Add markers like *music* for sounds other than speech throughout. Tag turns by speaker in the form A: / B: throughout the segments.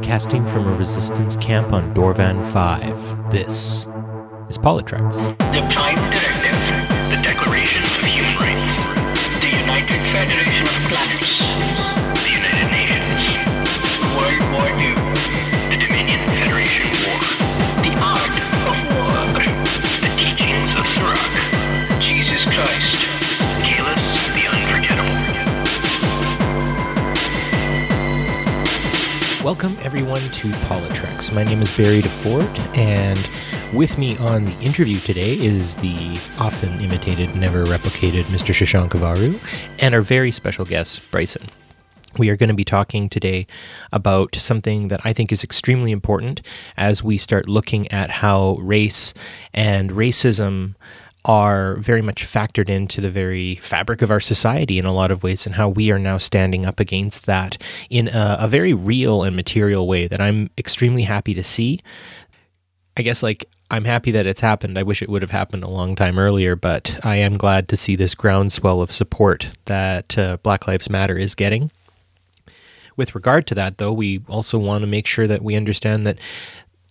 A: broadcasting from a resistance camp on Dorvan 5. This is PoliTreks.
B: The Prime Directive, the Declaration of Human Rights, the United Federation of Planets,
A: Welcome, everyone, to PoliTreks. My name is Barry DeFord, and with me on the interview today is the often imitated, never replicated Mr. Shashank Avaru, and our very special guest, Bryson. We are going to be talking today about something that I think is extremely important as we start looking at how race and racism are very much factored into the very fabric of our society in a lot of ways, and how we are now standing up against that in a, a very real and material way that I'm extremely happy to see. I guess, like, I'm happy that it's happened. I wish it would have happened a long time earlier, but I am glad to see this groundswell of support that uh, Black Lives Matter is getting. With regard to that, though, we also want to make sure that we understand that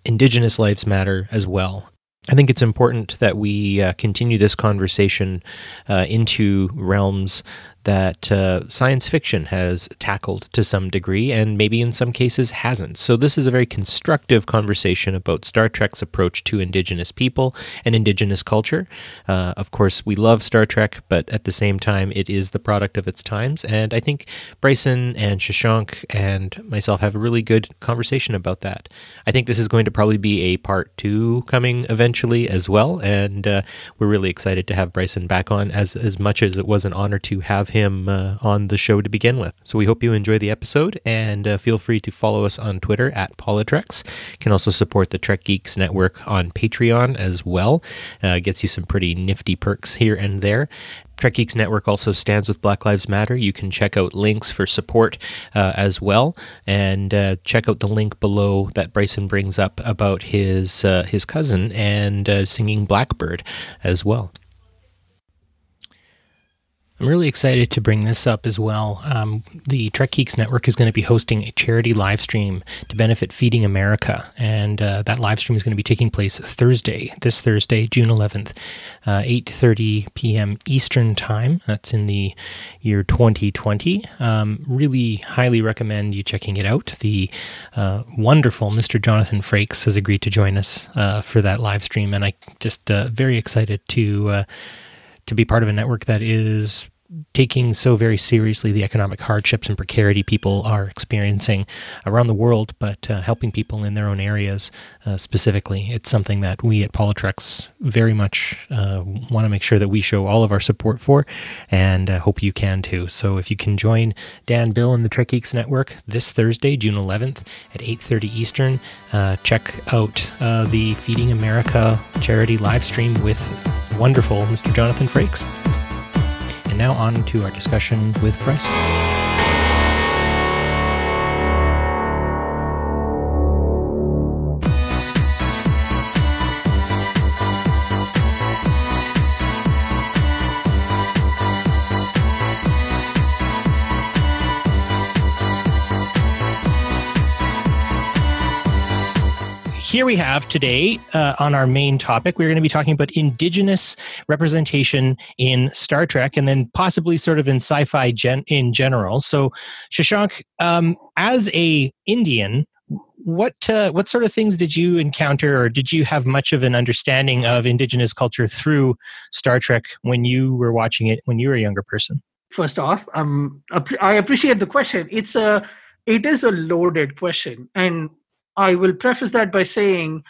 A: Indigenous lives matter as well. I think it's important that we uh, continue this conversation uh, into realms that uh, science fiction has tackled to some degree, and maybe in some cases hasn't. So, this is a very constructive conversation about Star Trek's approach to Indigenous people and Indigenous culture. Uh, of course, we love Star Trek, but at the same time, it is the product of its times. And I think Bryson and Shashank and myself have a really good conversation about that. I think this is going to probably be a part two coming eventually as well. And uh, we're really excited to have Bryson back on as, as much as it was an honor to have him uh, on the show to begin with. So we hope you enjoy the episode and uh, feel free to follow us on Twitter at PoliTreks. You can also support the Trek Geeks Network on Patreon as well. Uh, gets you some pretty nifty perks here and there. Trek Geeks Network also stands with Black Lives Matter. You can check out links for support uh, as well, and uh, check out the link below that Bryson brings up about his uh, his cousin and uh, singing Blackbird as well. I'm really excited to bring this up as well. Um, the Trek Geeks Network is going to be hosting a charity live stream to benefit Feeding America, and uh, that live stream is going to be taking place Thursday, this Thursday, June 11th, uh, 8:30 p.m. Eastern Time. That's in the year 2020. Um, really highly recommend you checking it out. The uh, wonderful Mr. Jonathan Frakes has agreed to join us uh, for that live stream, and I just uh, very excited to uh, to be part of a network that is taking so very seriously the economic hardships and precarity people are experiencing around the world, but uh, helping people in their own areas uh, specifically. It's something that we at PoliTreks very much uh, want to make sure that we show all of our support for, and uh, hope you can too. So if you can join Dan, Bill, and the Trek Geeks Network this Thursday, June 11th at 8:30 Eastern, uh, check out uh, the Feeding America charity live stream with wonderful Mr. Jonathan Frakes. And now on to our discussion with Bryson. Here we have today uh, on our main topic, we're going to be talking about Indigenous representation in Star Trek and then possibly sort of in sci fi gen- in general. So, Shashank, um, as a Indian, what uh, what sort of things did you encounter, or did you have much of an understanding of Indigenous culture through Star Trek when you were watching it when you were a younger person?
C: First off, um, I appreciate the question. It's a it is a loaded question, and I will preface that by saying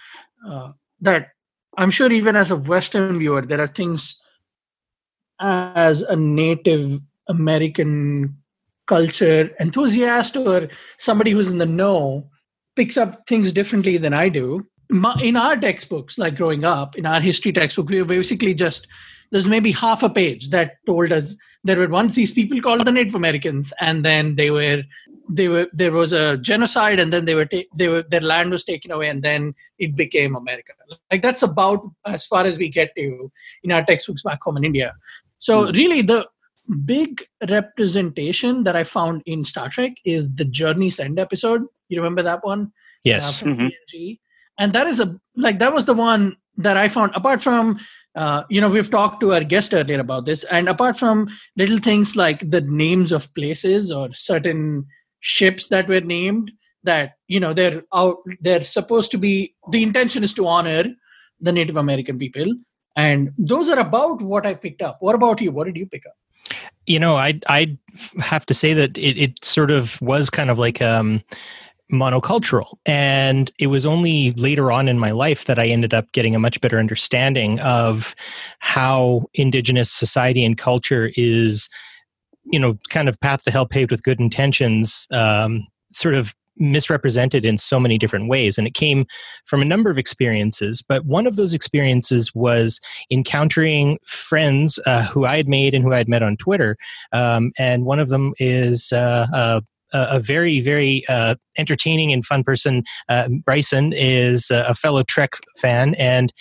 C: uh, that I'm sure even as a Western viewer, there are things as a Native American culture enthusiast or somebody who's in the know picks up things differently than I do. In our textbooks, like growing up, in our history textbook, we were basically just there's maybe half a page that told us there were once these people called the Native Americans, and then they were they were there was a genocide and then they were ta- they were their land was taken away and then it became america like that's about as far as we get to in our textbooks back home in india so mm. really the big representation that i found in star trek is the journey's end episode You remember that one?
D: Yes.
C: Uh, from
E: Mhm.
C: And that is a like that was the one that I found. Apart from uh, you know, we've talked to our guest earlier about this, and apart from little things like the names of places or certain ships that were named, that you know they're out, they're supposed to be. The intention is to honor the Native American people, and those are about what I picked up. What about you? What did you pick up?
D: You know, I I have to say that it, it sort of was kind of like um, monocultural, and it was only later on in my life that I ended up getting a much better understanding of how Indigenous society and culture is, you know, kind of path to hell paved with good intentions, um, sort of misrepresented in so many different ways. And it came from a number of experiences but one of those experiences was encountering friends uh, who i had made and who i had met on twitter um, and one of them is uh, a a very, very uh, entertaining and fun person. Uh, Bryson is a fellow Trek fan, and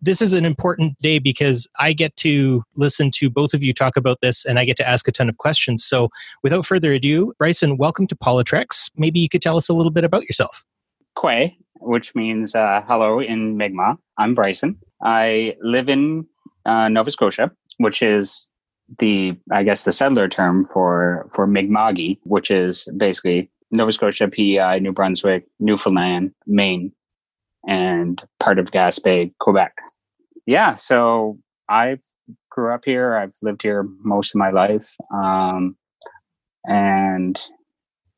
D: this is an important day because I get to listen to both of you talk about this, and I get to ask a ton of questions. So, without further ado, Bryson, welcome to PoliTreks. Maybe you could tell us a little bit about yourself.
E: Kwe, which means uh, hello in Mi'kmaq. I'm Bryson. I live in uh, Nova Scotia, which is the, I guess, the settler term for for Mi'kmaqi, which is basically Nova Scotia, PEI, New Brunswick, Newfoundland, Maine, and part of Gaspé, Quebec. Yeah, so I grew up here. I've lived here most of my life, um, and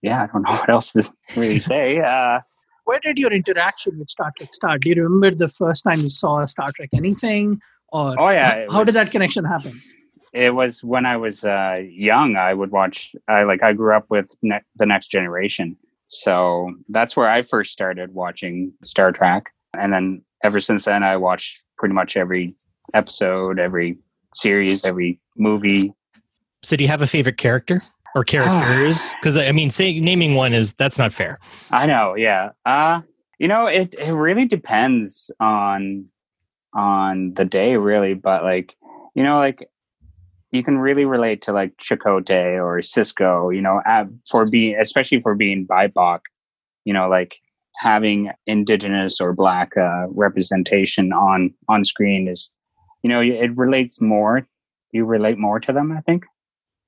E: yeah, I don't *laughs* know what else to really *laughs* say. Uh,
C: Where did your interaction with Star Trek start? Do you remember the first time you saw Star Trek anything? Or
E: Oh, yeah,
C: how,
E: it
C: how did that connection happen?
E: It was when I was uh, young. I would watch. I like. I grew up with ne- the Next Generation, so that's where I first started watching Star Trek, and then ever since then, I watched pretty much every episode, every series, every movie.
D: So, do you have a favorite character or characters? *sighs* Because I mean, saying naming one is that's not fair.
E: I know, yeah. Uh you know, it it really depends on on the day, really. But like, you know, like you can really relate to like Chakotay or Sisko, you know, for being especially for being BIPOC, you know, like having indigenous or black uh, representation on on screen is, you know, it relates more. You relate more to them, I think.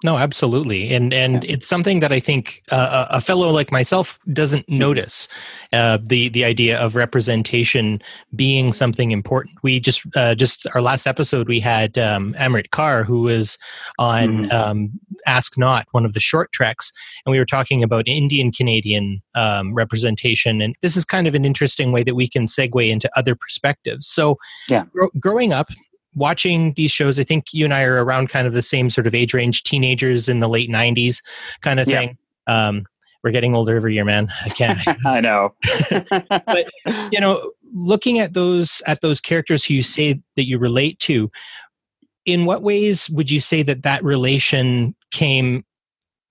D: No, absolutely, and and it's something that I think uh, a fellow like myself doesn't notice. Uh, the the idea of representation being something important. We just uh, just our last episode we had um, Amrit Kaur who was on
E: Mhm.
D: um, Ask Not, one of the short treks, and we were talking about Indian Canadian um, representation. And this is kind of an interesting way that we can segue into other perspectives. So,
E: Yeah.
D: gro- growing up watching these shows i think you and i are around kind of the same sort of age range teenagers in the late 90s kind of
E: Yeah.
D: thing um, we're getting older every year man i can't *laughs*
E: I know. *laughs* *laughs*
D: But- you know looking at those at those characters who you say that you relate to in what ways would you say that that relation came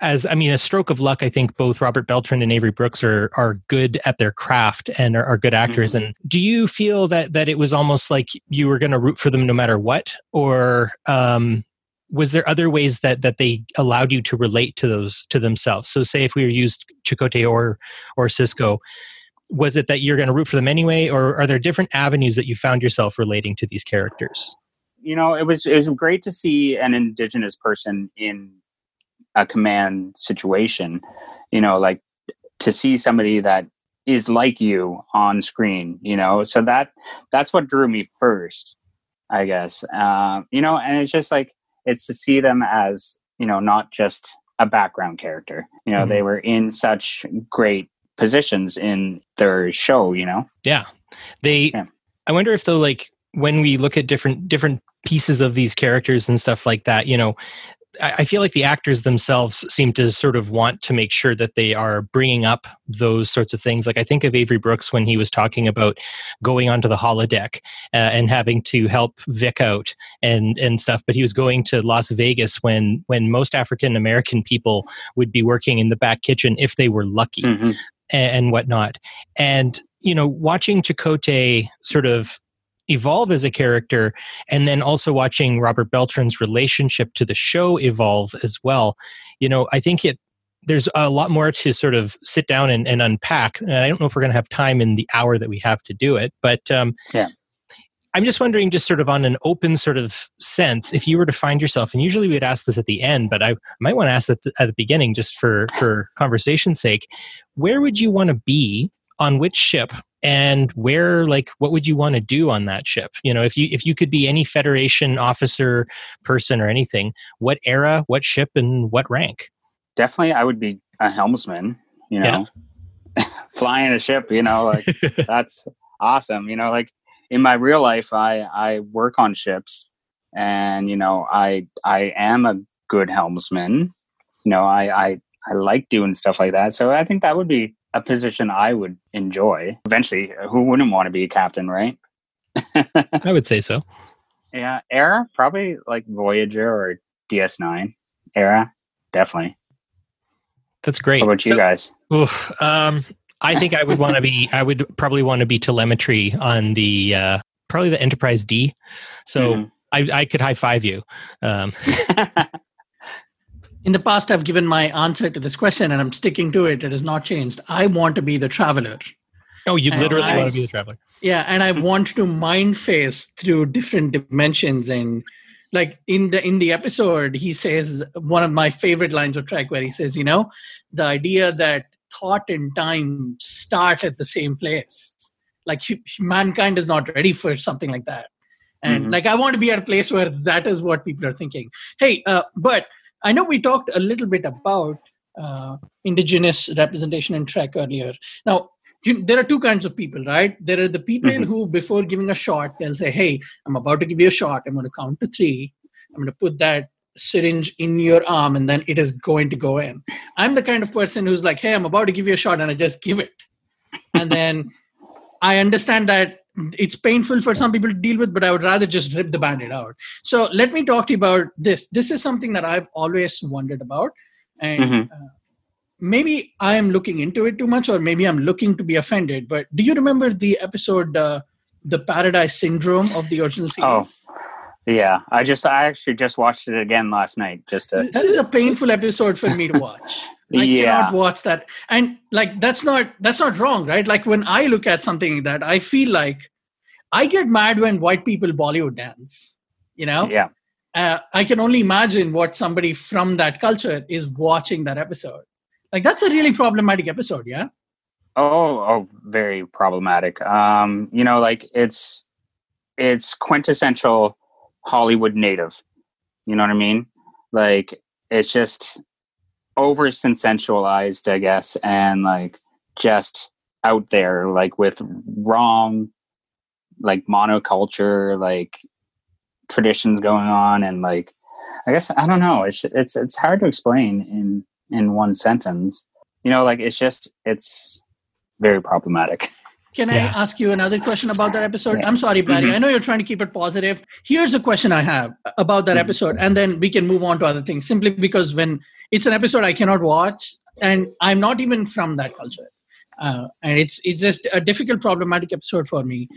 D: as I mean, a stroke of luck. I think both Robert Beltran and Avery Brooks are are good at their craft and are, are good actors. And do you feel that that it was almost like you were going to root for them no matter what, or um, was there other ways that that they allowed you to relate to those to themselves? So, say if we used Chakotay or or Sisko, was it that you're going to root for them anyway, or are there different avenues that you found yourself relating to these characters?
E: you know, it was it was great to see an indigenous person in a command situation. You know, like to see somebody that is like you on screen. You know, so that that's what drew me first, I guess. Uh, you know, and it's just like it's to see them as you know not just a background character. You know,
D: Mhm.
E: they were in such great positions in their show. You know.
D: Yeah, they.
E: Yeah.
D: I wonder if though, like when we look at different different pieces of these characters and stuff like that, you know, I, feel like the actors themselves seem to sort of want to make sure that they are bringing up those sorts of things. Like I think of Avery Brooks when he was talking about going onto the holodeck uh, and having to help Vic out and and stuff, but he was going to Las Vegas when when most African American people would be working in the back kitchen if they were lucky
E: Mhm.
D: and, and whatnot. And you know, watching Chakotay sort of evolve as a character, and then also watching Robert Beltran's relationship to the show evolve as well. You know, I think it there's a lot more to sort of sit down and, and unpack. And I don't know if we're going to have time in the hour that we have to do it, but um,
E: Yeah.
D: I'm just wondering, just sort of on an open sort of sense, if you were to find yourself, and usually we'd ask this at the end, but I might want to ask that at the beginning, just for for conversation's sake, where would you want to be on which ship, and where, like, what would you want to do on that ship? You know, if you if you could be any Federation officer, person, or anything, what era, what ship, and what rank?
E: Definitely, I would be a helmsman. You know, *laughs* flying a ship. You know, like *laughs* that's awesome. You know, like in my real life, I I work on ships, and you know, I I am a good helmsman. You know, I I I like doing stuff like that. So I think that would be a position I would enjoy. Eventually, who wouldn't want to be a captain, right? *laughs*
D: I would say so.
E: Yeah, era probably like Voyager or DS9 era, definitely.
D: That's great.
E: How about you
D: So-
E: guys?
D: Oof, um, I think I would want to be. *laughs* I would probably want to be telemetry on the uh, probably the Enterprise D. So
E: Mhm.
D: I, I could high five you. Um, *laughs*
C: In the past, I've given my answer to this question and I'm sticking to it. It has not changed. I want to be the traveler.
D: oh, you literally want to be the traveler.
C: Yeah, and I want to mind face through different dimensions and like in the in the episode he says one of my favorite lines of Trek where he says, you know, the idea that thought and time start at the same place. Like mankind is not ready for something like that. And
E: Mhm.
C: like I want to be at a place where that is what people are thinking. Hey, uh, but I know we talked a little bit about uh, indigenous representation in Trek earlier. Now, you, there are two kinds of people, right? There are the people
E: Mhm.
C: who, before giving a shot, they'll say, "Hey, I'm about to give you a shot. I'm going to count to three. I'm going to put that syringe in your arm, and then it is going to go in." I'm the kind of person who's like, "Hey, I'm about to give you a shot," and I just give it, and then I understand that it's painful for some people to deal with, but I would rather just rip the band-aid out. So let me talk to you about this. This is something that I've always wondered about, and
E: Mhm.
C: uh, maybe I am looking into it too much, or maybe I'm looking to be offended. But do you remember the episode, uh, "The Paradise Syndrome" of the original series Oh,
E: yeah, I just I actually just watched it again last night. Just to,
C: that is a painful episode for me to watch. *laughs* I
E: Yeah.
C: cannot watch that, and like that's not that's not wrong, right? Like when I look at something like that, I feel like I get mad when white people Bollywood dance. You know,
E: yeah,
C: uh, I can only imagine what somebody from that culture is watching that episode. Like that's a really problematic episode, yeah.
E: oh, oh, very problematic. Um, you know, like it's it's quintessential Hollywood native. You know what I mean? Like it's just over sensualized, I guess, and like just out there, like with wrong, like monoculture, like traditions going on, and like I guess I don't know. It's it's it's hard to explain in in one sentence. You know, like it's just it's very problematic. *laughs*
C: Can. I ask you another question about that episode?
E: Yeah.
C: I'm sorry, Barry.
E: Mhm.
C: I know you're trying to keep it positive. Here's a question I have about that
E: Mhm.
C: episode, and then we can move on to other things. Simply because when it's an episode I cannot watch, and I'm not even from that culture, uh, and it's it's just a difficult, problematic episode for me.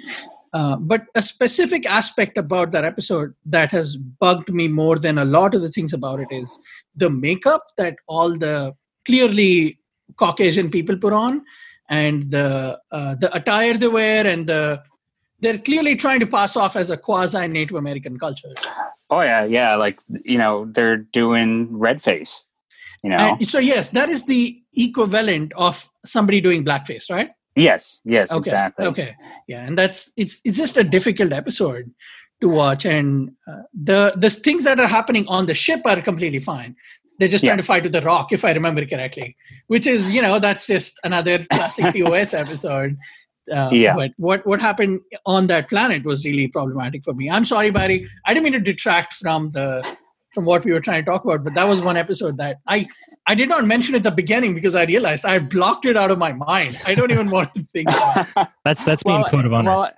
C: Uh, but a specific aspect about that episode that has bugged me more than a lot of the things about it is the makeup that all the clearly Caucasian people put on, and the uh, the attire they wear, and the they're clearly trying to pass off as a quasi Native American culture.
E: Oh yeah, yeah. Like you know, they're doing red face. You know.
C: And so yes, that is the equivalent of somebody doing blackface, right?
E: yes. Yes.
C: okay
E: Exactly.
C: okay yeah and that's it's it's just a difficult episode to watch and uh, the the things that are happening on the ship are completely fine they're just trying to fight with the rock if i remember correctly which is you know that's just another classic pos *laughs* episode uh,
E: Yeah.
C: but what what happened on that planet was really problematic for me i'm sorry barry i didn't mean to detract from the from what we were trying to talk about but that was one episode that i i did not mention at the beginning because i realized i blocked it out of my mind i don't even want to think about it. *laughs*
D: That's that's being code of honor.
E: Well,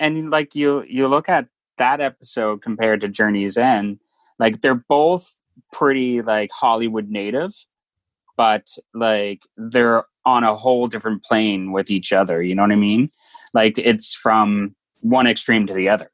E: and like you you look at that episode compared to Journey's End, like they're both pretty like Hollywood native, but like they're on a whole different plane with each other. You know what I mean? Like it's from one extreme to the other.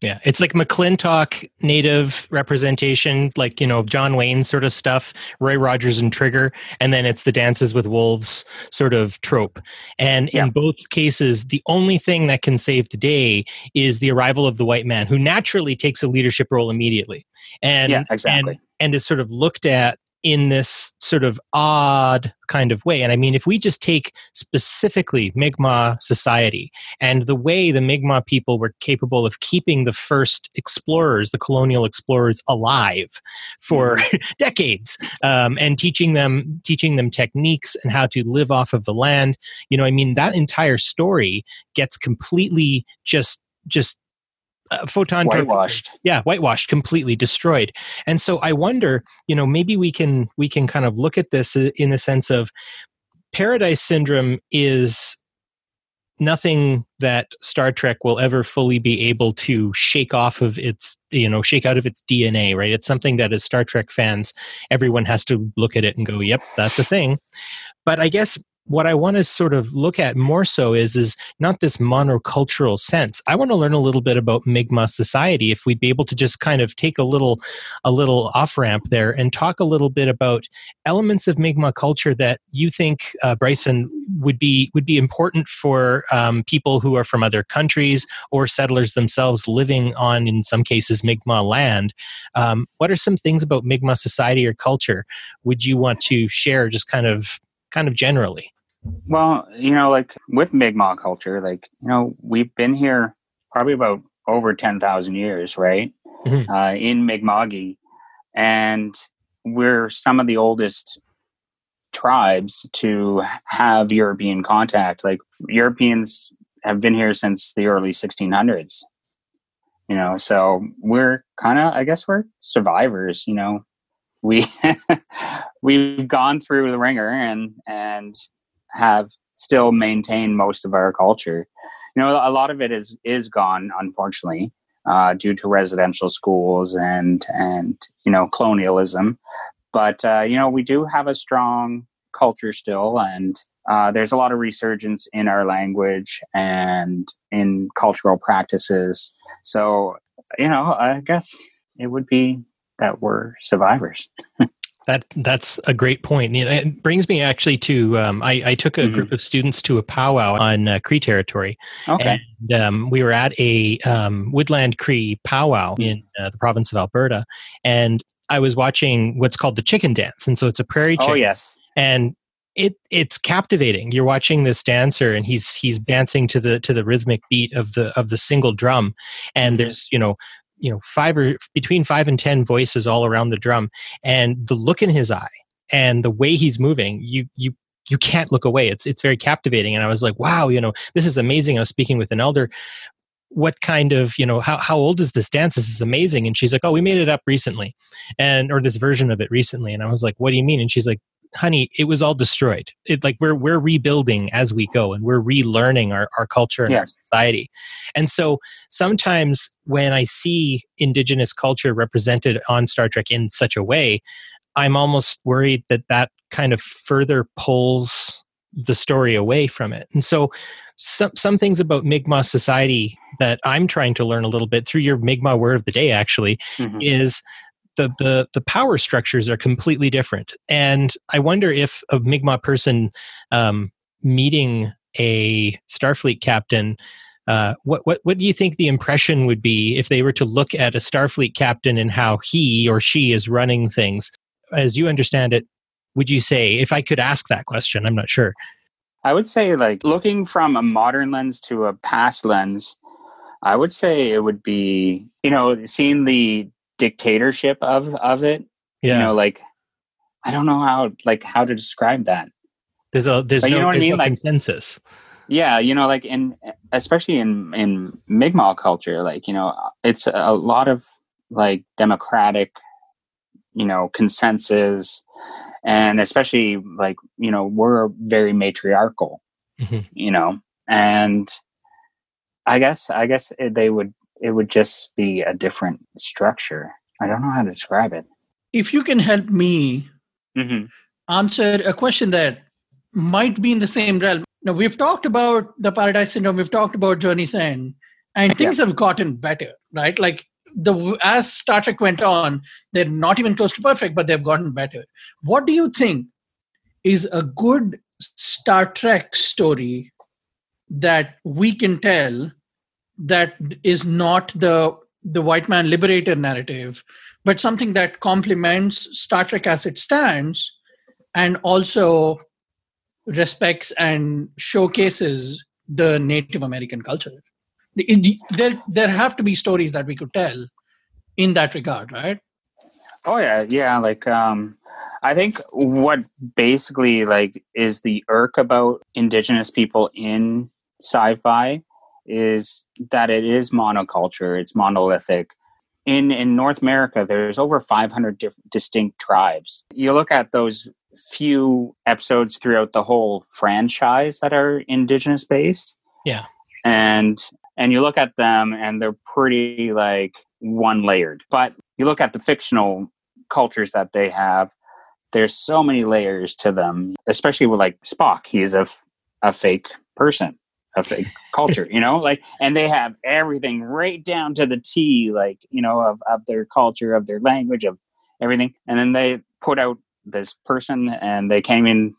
D: Yeah, it's like McLintock native representation, like you know John Wayne sort of stuff, Roy Rogers and Trigger, and then it's the Dances with Wolves sort of trope. And
E: Yeah.
D: in both cases, the only thing that can save the day is the arrival of the white man, who naturally takes a leadership role immediately, and
E: yeah, exactly.
D: and, and is sort of looked at in this sort of odd kind of way. And I mean, if we just take specifically Mi'kmaq society and the way the Mi'kmaq people were capable of keeping the first explorers, the colonial explorers, alive for *laughs* decades, um, and teaching them teaching them techniques and how to live off of the land. You know, I mean, that entire story gets completely just just uh, photon
E: Whitewashed.
D: yeah whitewashed completely destroyed. And so i wonder you know maybe we can we can kind of look at this in the sense of paradise syndrome is nothing that star trek will ever fully be able to shake off of its you know shake out of its dna right? It's something that as star trek fans everyone has to look at it and go yep that's a thing. But i guess what i want to sort of look at more so is is not this monocultural sense. I want to learn a little bit about mi'kmaq society if we'd be able to just kind of take a little a little off ramp there and talk a little bit about elements of mi'kmaq culture that you think uh, bryson would be would be important for um, people who are from other countries or settlers themselves living on in some cases mi'kmaq land. Um, what are some things about mi'kmaq society or culture would you want to share just kind of kind of generally
E: Well, you know, like with Mi'kmaq culture, like, you know, we've been here probably about over 10,000 years, right?
D: Mhm.
E: Uh, in Mi'kmaqui. And we're some of the oldest tribes to have European contact. Like, Europeans have been here since the early 1600s. You know, so we're kind of, I guess, we're survivors. You know, we *laughs* we've gone through the ringer and and have still maintained most of our culture. You know, a lot of it is is gone, unfortunately, uh, due to residential schools and and you know colonialism. But uh, you know, we do have a strong culture still, and uh, there's a lot of resurgence in our language and in cultural practices. So, you know, I guess it would be that we're survivors. *laughs*
D: That that's a great point. It brings me actually to um, I, I took a
E: Mhm.
D: group of students to a powwow on uh, Cree territory,
E: Okay.
D: and um, we were at a um, Woodland Cree powwow
E: Mm.
D: in uh, the province of Alberta, and I was watching what's called the chicken dance, and so it's a prairie chicken,
E: oh yes.
D: and it it's captivating. You're watching this dancer, and he's he's dancing to the to the rhythmic beat of the of the single drum, and there's you know you know five or between five and ten voices all around the drum, and the look in his eye and the way he's moving, you you you can't look away. It's it's very captivating, and I was like, wow, you know, this is amazing. I was speaking with an elder. What kind of you know how how old is this dance? This is amazing. And she's like, oh, we made it up recently, and or this version of it recently. And I was like, what do you mean? And she's like, honey, it was all destroyed. It like we're we're rebuilding as we go, and we're relearning our our culture and our society. And so sometimes when I see indigenous culture represented on Star Trek in such a way, I'm almost worried that that kind of further pulls the story away from it. And so some some things about Mi'kmaq society that I'm trying to learn a little bit through your Mi'kmaq word of the day actually
E: Mhm.
D: is the, the the power structures are completely different. And I wonder if a Mi'kmaq person um, meeting a Starfleet captain uh, what, what what do you think the impression would be if they were to look at a Starfleet captain and how he or she is running things? As you understand it, would you say if I could ask that question? I'm not sure.
E: I would say, like, looking from a modern lens to a past lens, I would say it would be, you know, seeing the dictatorship of of it.
D: Yeah,
E: You know, like, I don't know how, like, how to describe that.
D: there's a there's
E: but you
D: no,
E: know what I mean?
D: no
E: Like-
D: consensus.
E: Yeah, you know, like in especially in in Mi'kmaq culture, like you know, it's a lot of like democratic, you know, consensus, and especially like you know, we're very matriarchal,
D: Mhm.
E: you know, and I guess I guess they would it would just be a different structure. I don't know how to describe it.
C: If you can help me
E: hmm
C: answer a question that might be in the same realm. Now, we've talked about the Paradise Syndrome, we've talked about Journey's End, and things have gotten better, right? Like the as Star Trek went on, they're not even close to perfect, but they've gotten better. What do you think is a good Star Trek story that we can tell that is not the the white man liberator narrative, but something that complements Star Trek as it stands and also respects and showcases the Native American culture. There, there have to be stories that we could tell in that regard, right?
E: Oh yeah, yeah. Like, um, I think what basically like is the irk about Indigenous people in sci-fi is that it is monoculture. It's monolithic. In in North America, there's over 500 different distinct tribes. You look at those few episodes throughout the whole franchise that are indigenous based.
D: Yeah.
E: And and you look at them and they're pretty like one layered. But you look at the fictional cultures that they have, there's so many layers to them, especially with like Spock. He's a, a fake person, fake culture, you know, like, and they have everything right down to the T, like, you know, of, of their culture, of their language, of everything. And then they put out this person and they came in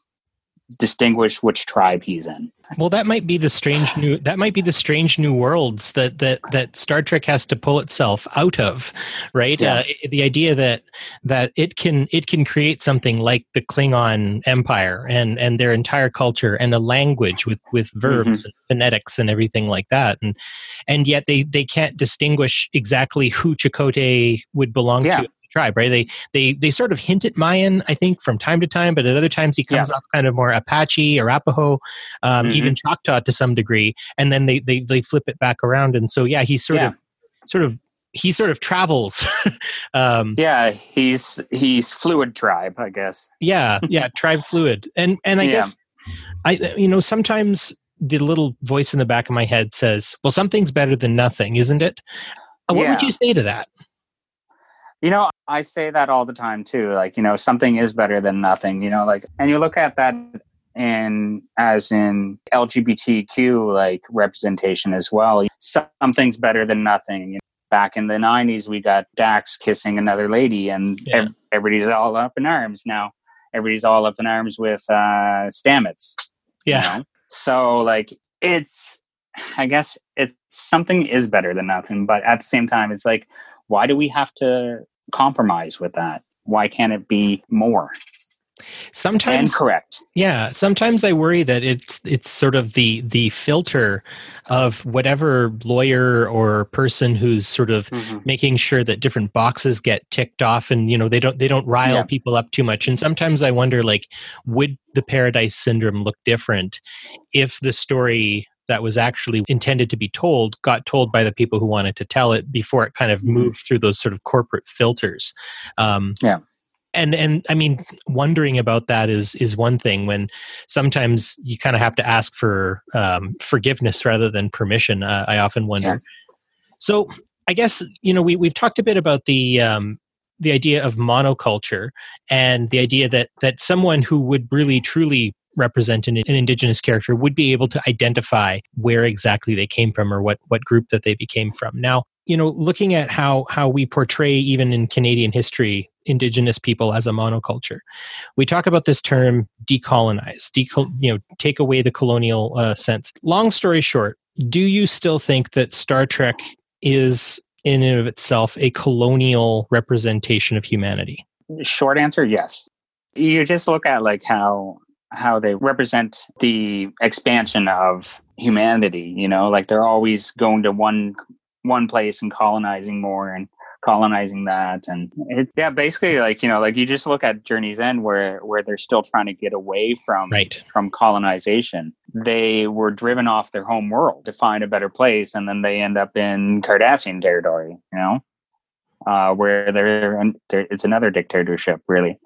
E: distinguish which tribe he's in.
D: Well, that might be the strange new that might be the strange new worlds that that that Star Trek has to pull itself out of, right? Yeah. Uh, the idea that that it can it can create something like the Klingon Empire and and their entire culture and a language with with verbs mm-hmm. and phonetics and everything like that, and and yet they they can't distinguish exactly who Chakotay would belong yeah. to tribe, right? They they they sort of hint at Mayan, I think, from time to time, but at other times he comes yeah. off kind of more Apache, Arapaho, um, mm-hmm. even Choctaw to some degree, and then they they they flip it back around, and so yeah, he's sort yeah. of sort of he sort of travels. *laughs*
E: um, yeah, he's he's fluid tribe, I guess.
D: yeah, yeah, *laughs* tribe fluid, and and I yeah. guess I you know sometimes the little voice in the back of my head says, "Well, something's better than nothing, isn't it?" What yeah. would you say to that?
E: You know, I say that all the time too. Like, you know, something is better than nothing, you know, like, and you look at that in as in LGBTQ like representation as well. Something's better than nothing. You know, back in the 90s, we got Dax kissing another lady, and yeah. ev- everybody's all up in arms. Now, everybody's all up in arms with uh, Stamets.
D: Yeah.
E: You know? So, like, it's, I guess it's something is better than nothing, but at the same time, it's like, why do we have to compromise with that? Why can't it be more?
D: Sometimes
E: and correct.
D: Yeah, sometimes I worry that it's it's sort of the the filter of whatever lawyer or person who's sort of mm-hmm. making sure that different boxes get ticked off and you know they don't they don't rile yeah. people up too much. And sometimes I wonder like would the paradise syndrome look different if the story that was actually intended to be told got told by the people who wanted to tell it before it kind of mm-hmm. moved through those sort of corporate filters. Um,
E: yeah
D: and and i mean wondering about that is is one thing when sometimes you kind of have to ask for um, forgiveness rather than permission uh, i often wonder yeah. so i guess you know we, we've talked a bit about the um, the idea of monoculture and the idea that that someone who would really truly represent an, an, indigenous character would be able to identify where exactly they came from or what what group that they became from. Now you know looking at how how we portray even in canadian history indigenous people as a monoculture we talk about this term decolonize decol- you know take away the colonial uh, sense. Long story short do you still think that star trek is in and of itself a colonial representation of humanity?
E: Short answer yes. You just look at like how how they represent the expansion of humanity you know like they're always going to one one place and colonizing more and colonizing that. And it, yeah basically like you know like you just look at journey's end where where they're still trying to get away from
D: right.
E: from colonization. They were driven off their home world to find a better place and then they end up in cardassian territory you know uh, where they're, it's another dictatorship, really.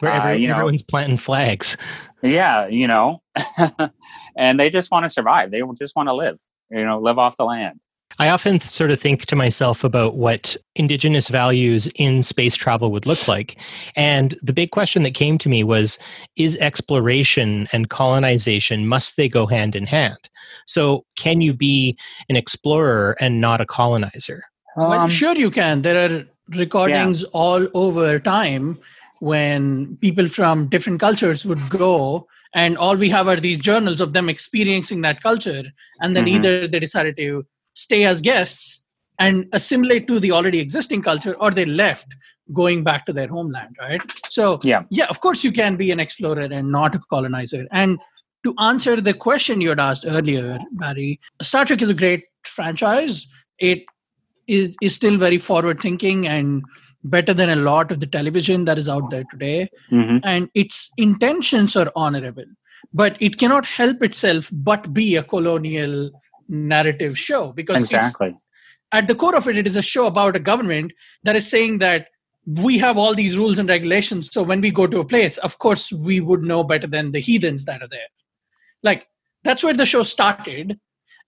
D: Where every, uh, everyone's know, planting flags.
E: Yeah, you know, *laughs* and they just want to survive. They just want to live, you know, live off the land.
D: I often sort of think to myself about what indigenous values in space travel would look like. And the big question that came to me was is exploration and colonization, must they go hand in hand? So, can you be an explorer and not a colonizer?
C: Well,
E: Um,
C: sure you can. There are recordings all over time when people from different cultures would go and all we have are these journals of them experiencing that culture and then
E: Mhm.
C: either they decided to stay as guests and assimilate to the already existing culture or they left going back to their homeland right so
E: Yeah.
C: yeah of course you can be an explorer and not a colonizer and to answer the question you had asked earlier barry star trek is a great franchise it is, is still very forward thinking and better than a lot of the television that is out there today
E: mhm.
C: and its intentions are honorable but it cannot help itself but be a colonial narrative show because
E: Exactly.
C: at the core of it it is a show about a government that is saying that we have all these rules and regulations so when we go to a place of course we would know better than the heathens that are there like that's where the show started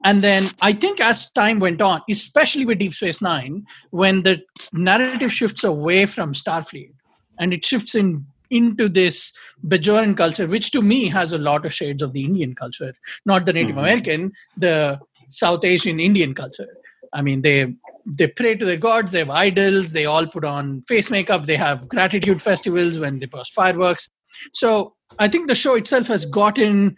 C: and then i think as time went on especially with deep space nine when the narrative shifts away from starfleet and it shifts in into this bajoran culture which to me has a lot of shades of the indian culture not the native
E: Mhm.
C: american the south asian indian culture i mean they they pray to their gods they have idols they all put on face makeup they have gratitude festivals when they burst fireworks so i think the show itself has gotten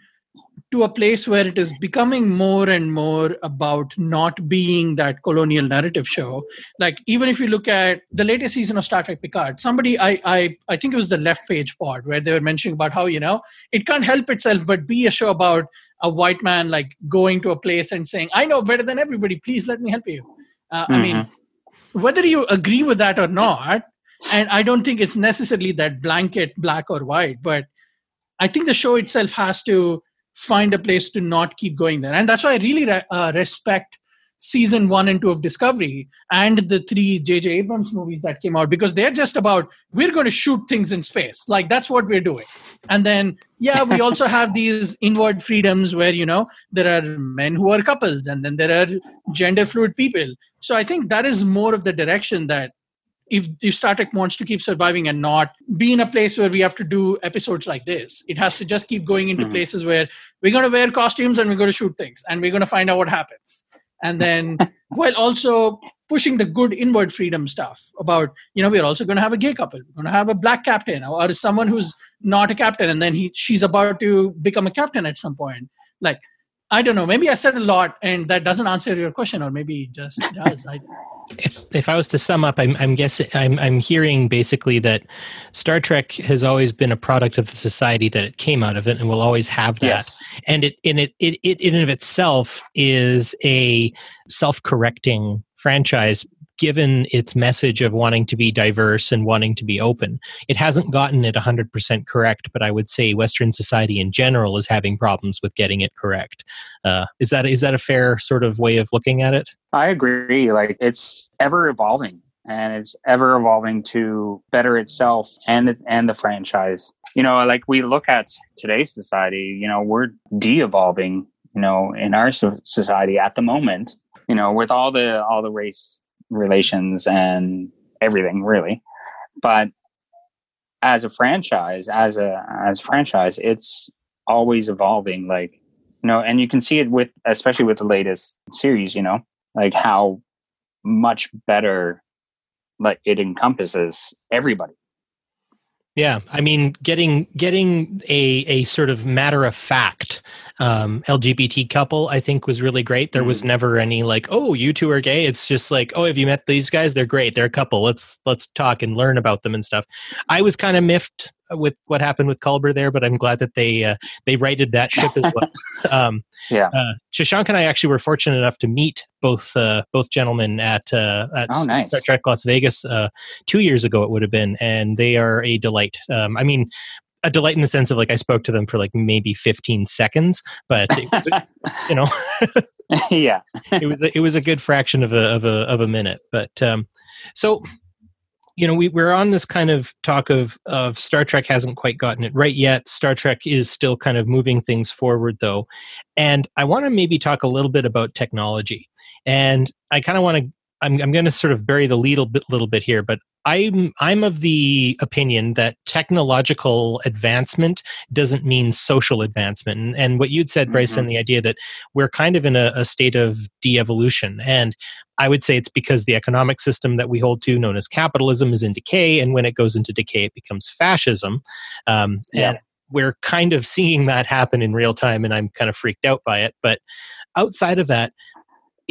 C: to a place where it is becoming more and more about not being that colonial narrative show. Like even if you look at the latest season of star trek picard somebody i i i think it was the left page pod where they were mentioning about how you know it can't help itself but be a show about a white man like going to a place and saying i know better than everybody please let me help you. Uh, i mean whether you agree with that or not and i don't think it's necessarily that blanket black or white but i think the show itself has to find a place to not keep going there. And that's why i really re- uh, respect season one and two of discovery and the three jj abrams movies that came out because they're just about we're going to shoot things in space. Like that's what we're doing. And then yeah we *laughs* also have these inward freedoms where you know there are men who are couples and then there are gender fluid people. So i think that is more of the direction that if, if Star Trek wants to keep surviving and not be in a place where we have to do episodes like this, it has to just keep going into
E: Mhm.
C: places where we're going to wear costumes and we're going to shoot things and we're going to find out what happens. And then *laughs* while also pushing the good inward freedom stuff about, you know, we're also going to have a gay couple, we're going to have a black captain or someone who's not a captain and then he she's about to become a captain at some point. Like, I don't know. Maybe I said a lot and that doesn't answer your question, or maybe it just *laughs* does. I,
D: if, if I was to sum up, I'm, I'm guessing I'm, I'm hearing basically that Star Trek has always been a product of the society that it came out of it, and will always have that.
E: Yes.
D: And it in it, it it in and of itself is a self-correcting franchise. Given its message of wanting to be diverse and wanting to be open, it hasn't gotten it 100% correct. But I would say Western society in general is having problems with getting it correct. Uh, is that is that a fair sort of way of looking at it?
E: I agree. Like it's ever evolving and it's ever evolving to better itself and and the franchise. You know, like we look at today's society, you know, we're de-evolving, you know, in our society at the moment, you know, with all the all the race relations and everything really. But as a franchise, as a as franchise, it's always evolving like you know, and you can see it with especially with the latest series, you know, like how much better like it encompasses everybody
D: Yeah, I mean, getting getting a a sort of matter of fact um, LGBT couple, I think, was really great. There was never any like, oh, you two are gay. It's just like, oh, have you met these guys? They're great. They're a couple. Let's let's talk and learn about them and stuff. I was kind of miffed with what happened with Culber there, but I'm glad that they uh, they righted that ship as well. *laughs* um,
E: Yeah.
D: uh, Shashank and I actually were fortunate enough to meet both uh, both gentlemen at uh, at
E: Oh, nice.
D: Star Trek Las Vegas uh, two years ago. It would have been, and they are a delight. Um, I mean, a delight in the sense of like I spoke to them for like maybe 15 seconds, but it was, *laughs* you know,
E: yeah *laughs*
D: it was a, it was a good fraction of a of a of a minute. But um, so you know we, we're on this kind of talk of of star trek hasn't quite gotten it right yet. Star trek is still kind of moving things forward though. And i want to maybe talk a little bit about technology. And i kind of want to I'm, I'm going to sort of bury the lead a bit, little bit here, but I'm I'm of the opinion that technological advancement doesn't mean social advancement. And, and what you'd said, Bryson,
E: Mhm.
D: the idea that we're kind of in a, a state of de-evolution. And I would say it's because the economic system that we hold to, known as capitalism, is in decay. And when it goes into decay, it becomes fascism. Um,
E: Yeah.
D: And we're kind of *laughs* seeing that happen in real time, and I'm kind of freaked out by it. But outside of that,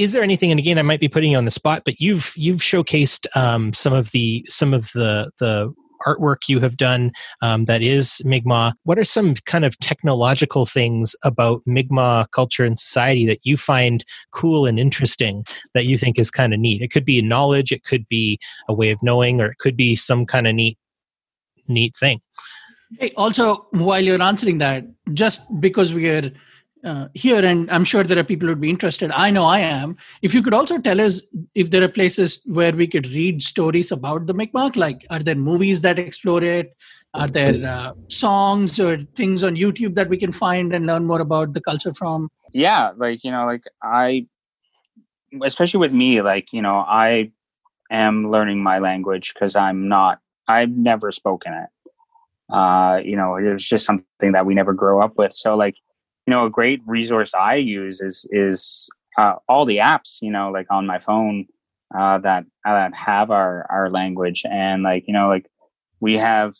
D: is there anything? And again, I might be putting you on the spot, but you've you've showcased um, some of the some of the the artwork you have done um, that is Mi'kmaq. What are some kind of technological things about Mi'kmaq culture and society that you find cool and interesting that you think is kind of neat? It could be knowledge, it could be a way of knowing, or it could be some kind of neat neat thing.
C: Hey, also, while you're answering that, just because we are uh, here, and I'm sure there are people who would be interested. I know I am. If you could also tell us if there are places where we could read stories about the Mi'kmaq, like are there movies that explore it? Are there uh, songs or things on YouTube that we can find and learn more about the culture from?
E: yeah like you know like i especially with me like you know i am learning my language because i'm not i've never spoken it uh you know it was just something that we never grow up with so like you know a great resource i use is is uh, all the apps you know like on my phone uh that that have our our language. And like you know like we have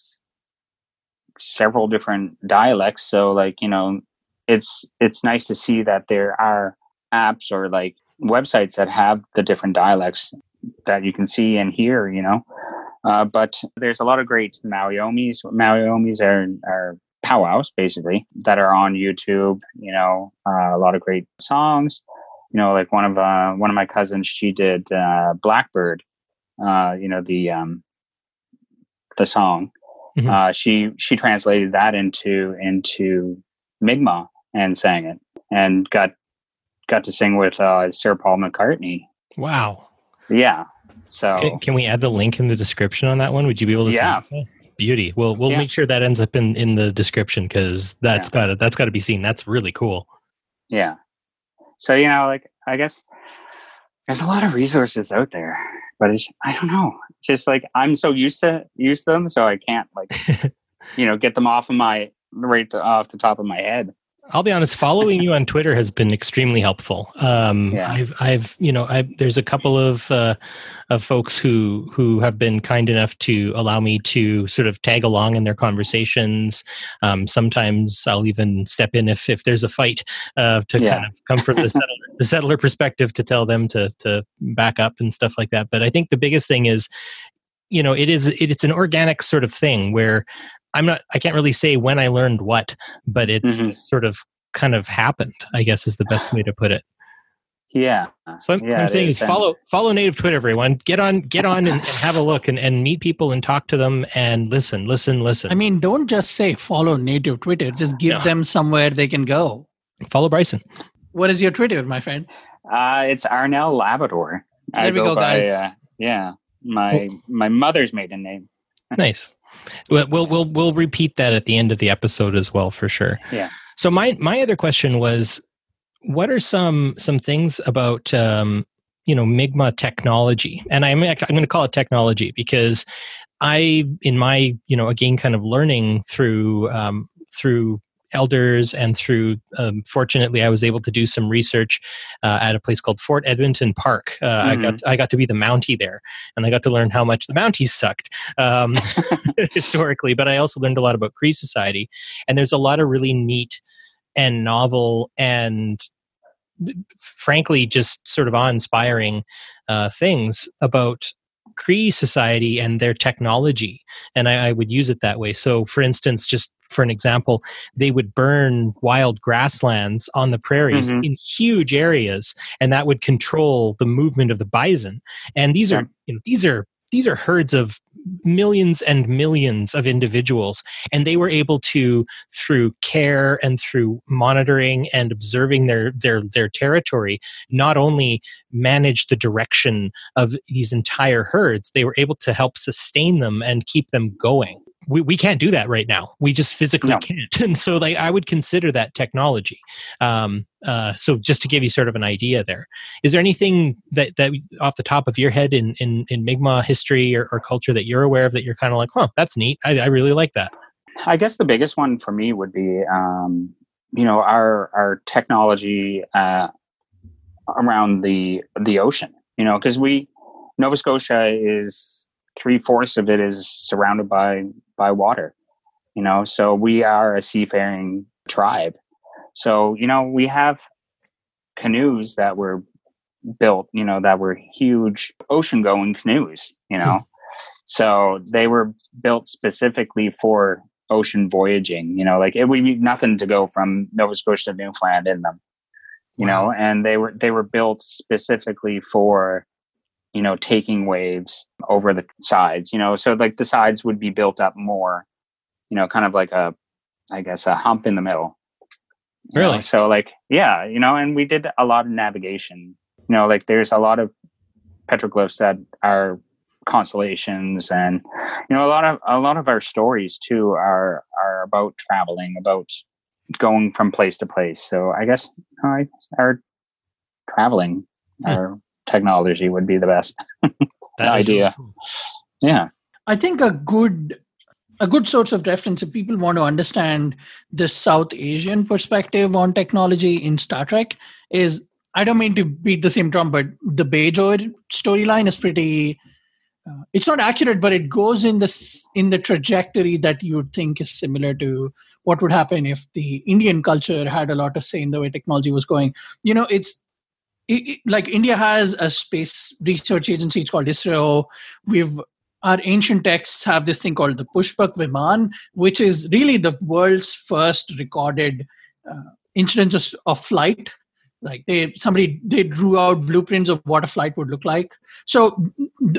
E: several different dialects. So like you know it's it's nice to see that there are apps or like websites that have the different dialects that you can see and hear you know. Uh, but there's a lot of great Mawiomis. Mawiomis are, are powwows basically that are on YouTube. You know, uh, a lot of great songs. You know, like one of uh, one of my cousins, she did uh, Blackbird. Uh, you know the um, the song.
D: Mhm.
E: Uh, she she translated that into into Mi'kmaq and sang it, and got got to sing with uh, Sir Paul McCartney.
D: Wow.
E: Yeah, so
D: Can, can we add the link in the description on that one? Would you be able to?
E: Yeah.
D: Beauty. We'll we'll
E: Yeah.
D: make sure that ends up in in the description because that's got to that's got to be seen. That's really cool.
E: yeah so you know like i guess there's a lot of resources out there but it's i don't know just like i'm so used to use them so i can't like *laughs* you know get them off of my right off the top of my head
D: I'll be honest. Following you on Twitter has been extremely helpful. Um,
E: Yeah.
D: I've, I've, you know, I, there's a couple of uh, of folks who who have been kind enough to allow me to sort of tag along in their conversations. Um, sometimes I'll even step in if if there's a fight uh, to
E: Yeah.
D: kind of come from the *laughs* settler, the settler perspective to tell them to to back up and stuff like that. But I think the biggest thing is, you know, it is it, it's an organic sort of thing where I'm not I can't really say when I learned what, but it's
E: Mhm.
D: sort of kind of happened, I guess is the best way to put it.
E: yeah
D: So I'm,
E: Yeah,
D: I'm saying
E: is,
D: is follow follow native Twitter everyone. Get on get on and, and have a look and, and meet people and talk to them and listen, listen, listen.
C: I mean, don't just say follow native Twitter, just give
D: No.
C: them somewhere they can go.
D: follow Bryson.
C: What is your Twitter, my friend?
E: uh it's arnall labrador I
C: There we go, guys.
E: uh, yeah my my mother's maiden name *laughs*
D: Nice. We'll, we'll we'll we'll repeat that at the end of the episode as well for sure.
E: Yeah.
D: So my my other question was, what are some some things about um, you know Mi'kmaq technology? And I'm I'm going to call it technology because I in my you know again kind of learning through um, through elders and through um, fortunately i was able to do some research uh, at a place called fort edmonton park. Uh, i got i got to be the mountie there and i got to learn how much the mounties sucked um, *laughs* *laughs* historically but i also learned a lot about cree society. And there's a lot of really neat and novel and frankly just sort of awe-inspiring uh, things about cree society and their technology and I, I would use it that way so for instance just for an example, they would burn wild grasslands on the prairies
E: Mhm.
D: in huge areas, and that would control the movement of the bison. And these
E: Yeah.
D: are you know, these are these are herds of millions and millions of individuals and they were able to through care and through monitoring and observing their their their territory not only manage the direction of these entire herds they were able to help sustain them and keep them going we, we can't do that right now. We just physically
E: No.
D: can't. *laughs* And so like I would consider that technology. Um, uh, so just to give you sort of an idea there, is there anything that, that off the top of your head in, in, in Mi'kmaq history or, or culture that you're aware of that you're kind of like, huh, that's neat. I, I really like that.
E: I guess the biggest one for me would be, um, you know, our our technology uh, around the the ocean. You know, because we Nova Scotia is three fourths of it is surrounded by by water. You know, so we are a seafaring tribe. So you know, we have canoes that were built. You know, that were huge ocean going canoes. You know. Hmm. So they were built specifically for ocean voyaging. You know, like it would be nothing to go from Nova Scotia to Newfoundland in them. You know, and they were they were built specifically for you know taking waves over the sides. You know, so like the sides would be built up more. You know, kind of like a, I guess a hump in the middle. You know,
D: Really?
E: So like yeah, you know, and we did a lot of navigation. You know, like there's a lot of petroglyphs that are constellations and you know a lot of a lot of our stories too are are about traveling about going from place to place so i guess uh, our traveling
D: Hmm.
E: our technology would be the best *laughs* idea.
D: cool.
E: yeah
C: I think a good a good source of reference if people want to understand the South Asian perspective on technology in Star Trek is I don't mean to beat the same drum, but the Bajor storyline is pretty. Uh, it's not accurate, but it goes in the in the trajectory that you would think is similar to what would happen if the Indian culture had a lot to say in the way technology was going. You know, it's it, like India has a space research agency. It's called ISRO. We've our ancient texts have this thing called the Pushpak Viman, which is really the world's first recorded uh, incidents of, of flight. Like they somebody they drew out blueprints of what a flight would look like. So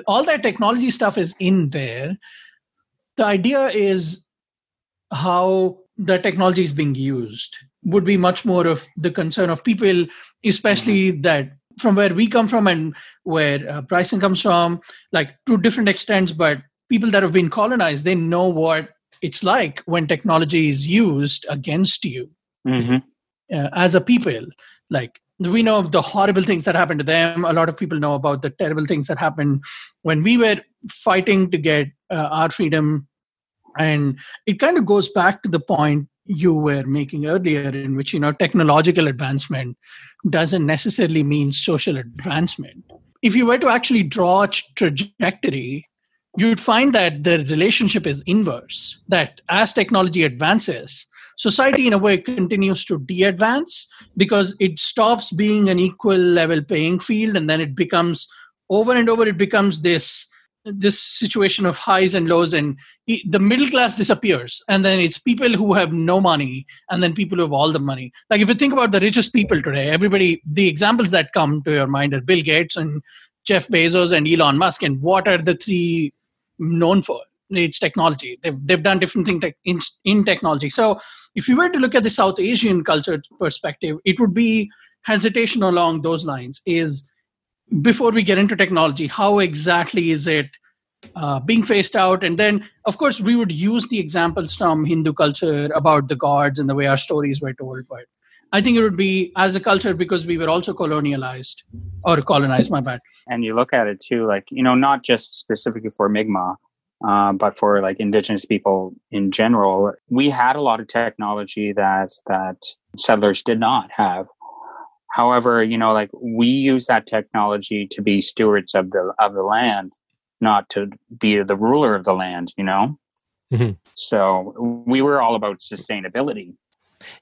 C: all that technology stuff is in there. The idea is how the technology is being used would be much more of the concern of people, especially that from where we come from and where uh, Bryson comes from, like to different extents, but people that have been colonized, they know what it's like when technology is used against you
E: hmm
C: uh, as a people. Like we know the horrible things that happened to them. A lot of people know about the terrible things that happened when we were fighting to get uh, our freedom. And it kind of goes back to the point you were making earlier, in which you know technological advancement doesn't necessarily mean social advancement. If you were to actually draw a trajectory, you'd find that the relationship is inverse. That as technology advances, society in a way continues to de-advance because it stops being an equal level playing field and then it becomes over and over it becomes this this situation of highs and lows and the middle class disappears and then it's people who have no money and then people who have all the money. Like if you think about the richest people today everybody the examples that come to your mind are bill gates and jeff bezos and elon musk and what are the three known for? It's technology. They've, they've done different things in, in technology. So if you were to look at the south asian culture perspective it would be hesitation along those lines is before we get into technology how exactly is it uh, being phased out? And then of course we would use the examples from hindu culture about the gods and the way our stories were told but i think it would be as a culture because we were also colonialized or colonized my bad.
E: And you look at it too like you know not just specifically for Mi'kmaq uh, but for like indigenous people in general we had a lot of technology that that settlers did not have however you know like we use that technology to be stewards of the of the land not to be the ruler of the land you know
D: Mhm.
E: so we were all about sustainability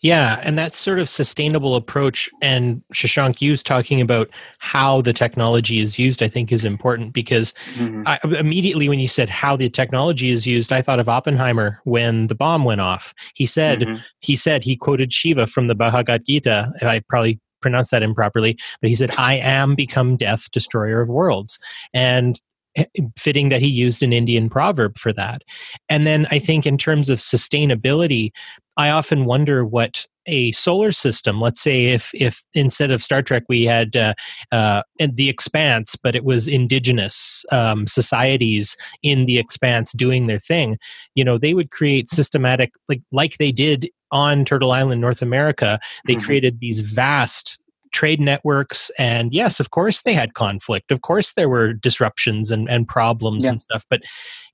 D: Yeah, and that sort of sustainable approach, and Shashank, you talking about how the technology is used, I think is important because
E: Mhm.
D: I, immediately when you said how the technology is used, I thought of Oppenheimer when the bomb went off. He said,
E: Mhm.
D: he said he quoted Shiva from the Bhagavad Gita. I probably pronounced that improperly, but he said, "I am become death, destroyer of worlds," and eh, fitting that he used an Indian proverb for that. And then I think in terms of sustainability, I often wonder what a solar system let's say if if instead of star trek we had uh, uh, the expanse but it was indigenous um, societies in the expanse doing their thing you know they would create systematic like like they did on turtle island north america they mm-hmm. created these vast trade networks and yes of course they had conflict of course there were disruptions and, and problems yeah. and stuff but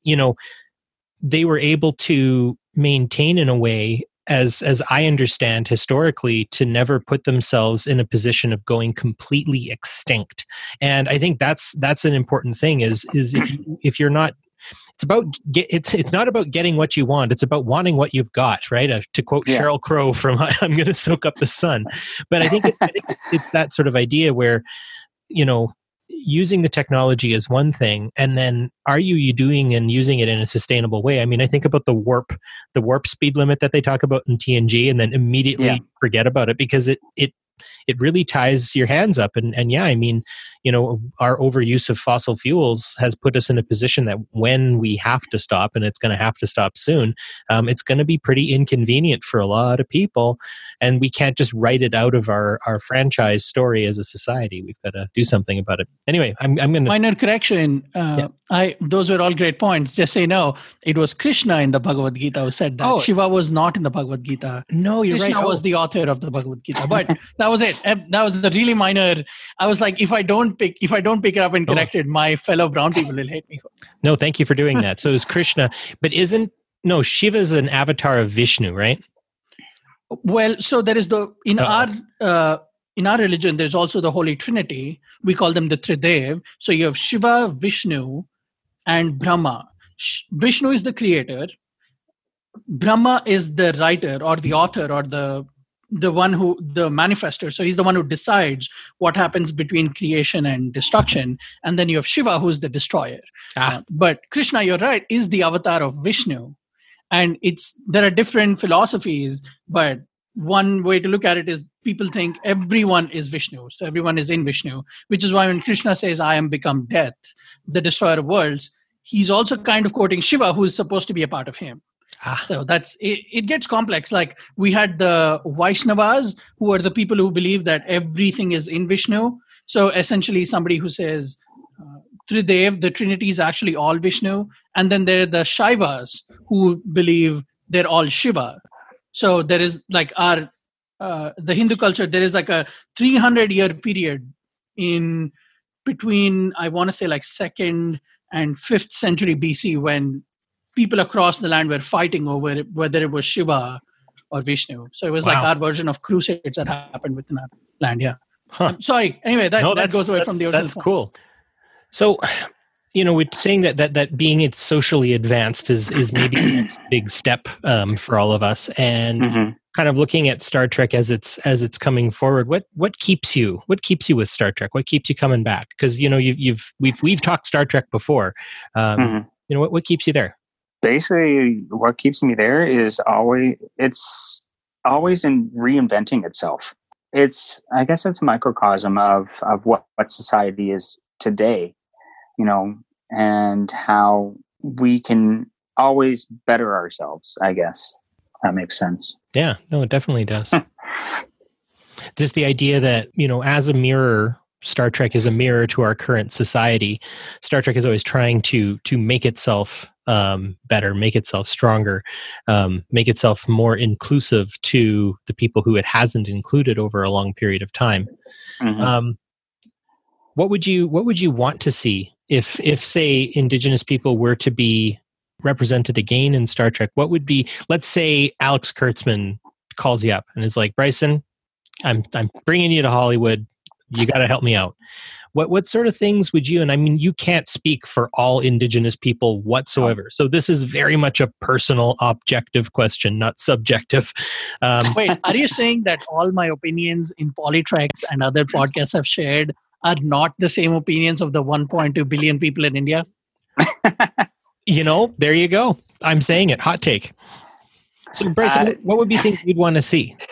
D: you know they were able to maintain in a way as as I understand historically to never put themselves in a position of going completely extinct. And I think that's that's an important thing is is if you, if you're not it's about get, it's it's not about getting what you want. It's about wanting what you've got, right? Uh, to quote yeah. Sheryl Crow from *laughs* "I'm going to soak up the sun," but I think, it, I think it's, it's that sort of idea where you know using the technology is one thing and then are you, you doing and using it in a sustainable way i mean i think about the warp the warp speed limit that they talk about in tng and then immediately yeah. forget about it because it it it really ties your hands up and and yeah i mean you know our overuse of fossil fuels has put us in a position that when we have to stop and it's going to have to stop soon um, it's going to be pretty inconvenient for a lot of people and we can't just write it out of our our franchise story as a society. We've got to do something about it. Anyway i'm, I'm going to
C: minor correction uh, yeah. i those were all great points. Just say no it was krishna in the bhagavad gita who said that. Oh. shiva was not in the bhagavad gita.
D: No you're
C: krishna
D: right
C: oh. was the author of the bhagavad gita but that was it. That was a really minor i was like if i don't pick if I don't pick it up and oh. correct oh. it, my fellow brown people will hate me.
D: No, thank you for doing that. So is Krishna, but isn't no Shiva is an avatar of Vishnu, right?
C: Well, so there is the in Uh-oh. our uh, in our religion, there's also the Holy Trinity. We call them the Tridev. So you have Shiva, Vishnu, and Brahma. Vishnu is the creator. Brahma is the writer or the author or the the one who the manifester so he's the one who decides what happens between creation and destruction. And then you have shiva who's the destroyer. Ah. uh, but krishna you're right is the avatar of vishnu. And it's there are different philosophies but one way to look at it is people think everyone is vishnu. So everyone is in vishnu which is why when krishna says i am become death the destroyer of worlds he's also kind of quoting shiva who's supposed to be a part of him Ah. So that's it, it gets complex. Like we had the Vaishnavas, who are the people who believe that everything is in Vishnu. So essentially, somebody who says uh, Tridev, the Trinity is actually all Vishnu. And then there are the Shaivas, who believe they're all Shiva. So there is like our uh, the Hindu culture, there is like a 300 year period in between, I want to say like second and fifth century BC when people across the land were fighting over whether it was Shiva or Vishnu. So it was wow. like our version of crusades that happened within our land. Yeah. Huh. Um, sorry. Anyway, that, no, that goes away from the
D: original. That's point. cool. So, you know, we're saying that that that being it socially advanced is is maybe the next *clears throat* big step um, for all of us, and mm-hmm. kind of looking at Star Trek as it's as it's coming forward. What what keeps you? What keeps you with Star Trek? What keeps you coming back? Because you know you've you've we've we've talked Star Trek before. Um, mm-hmm. You know what what keeps you there?
E: Basically what keeps me there is always it's always in reinventing itself. It's i guess it's a microcosm of of what, what society is today you know and how we can always better ourselves i guess. That makes sense.
D: Yeah no it definitely does. *laughs* Just the idea that you know as a mirror star trek is a mirror to our current society. Star trek is always trying to to make itself um, better, make itself stronger, um, make itself more inclusive to the people who it hasn't included over a long period of time. Mm-hmm. Um, what would you What would you want to see if if say Indigenous people were to be represented again in Star Trek? What would be let's say Alex Kurtzman calls you up and is like Bryson, I'm I'm bringing you to Hollywood. You got to help me out what what sort of things would you and i mean you can't speak for all indigenous people whatsoever. So this is very much a personal objective question not subjective.
C: Um, wait *laughs* are you saying that all my opinions in PoliTreks and other podcasts i've shared are not the same opinions of the 1.2 billion people in india? *laughs*
D: You know there you go. I'm saying it. Hot take. So Bryce, uh, what would you think you'd want to see? *laughs*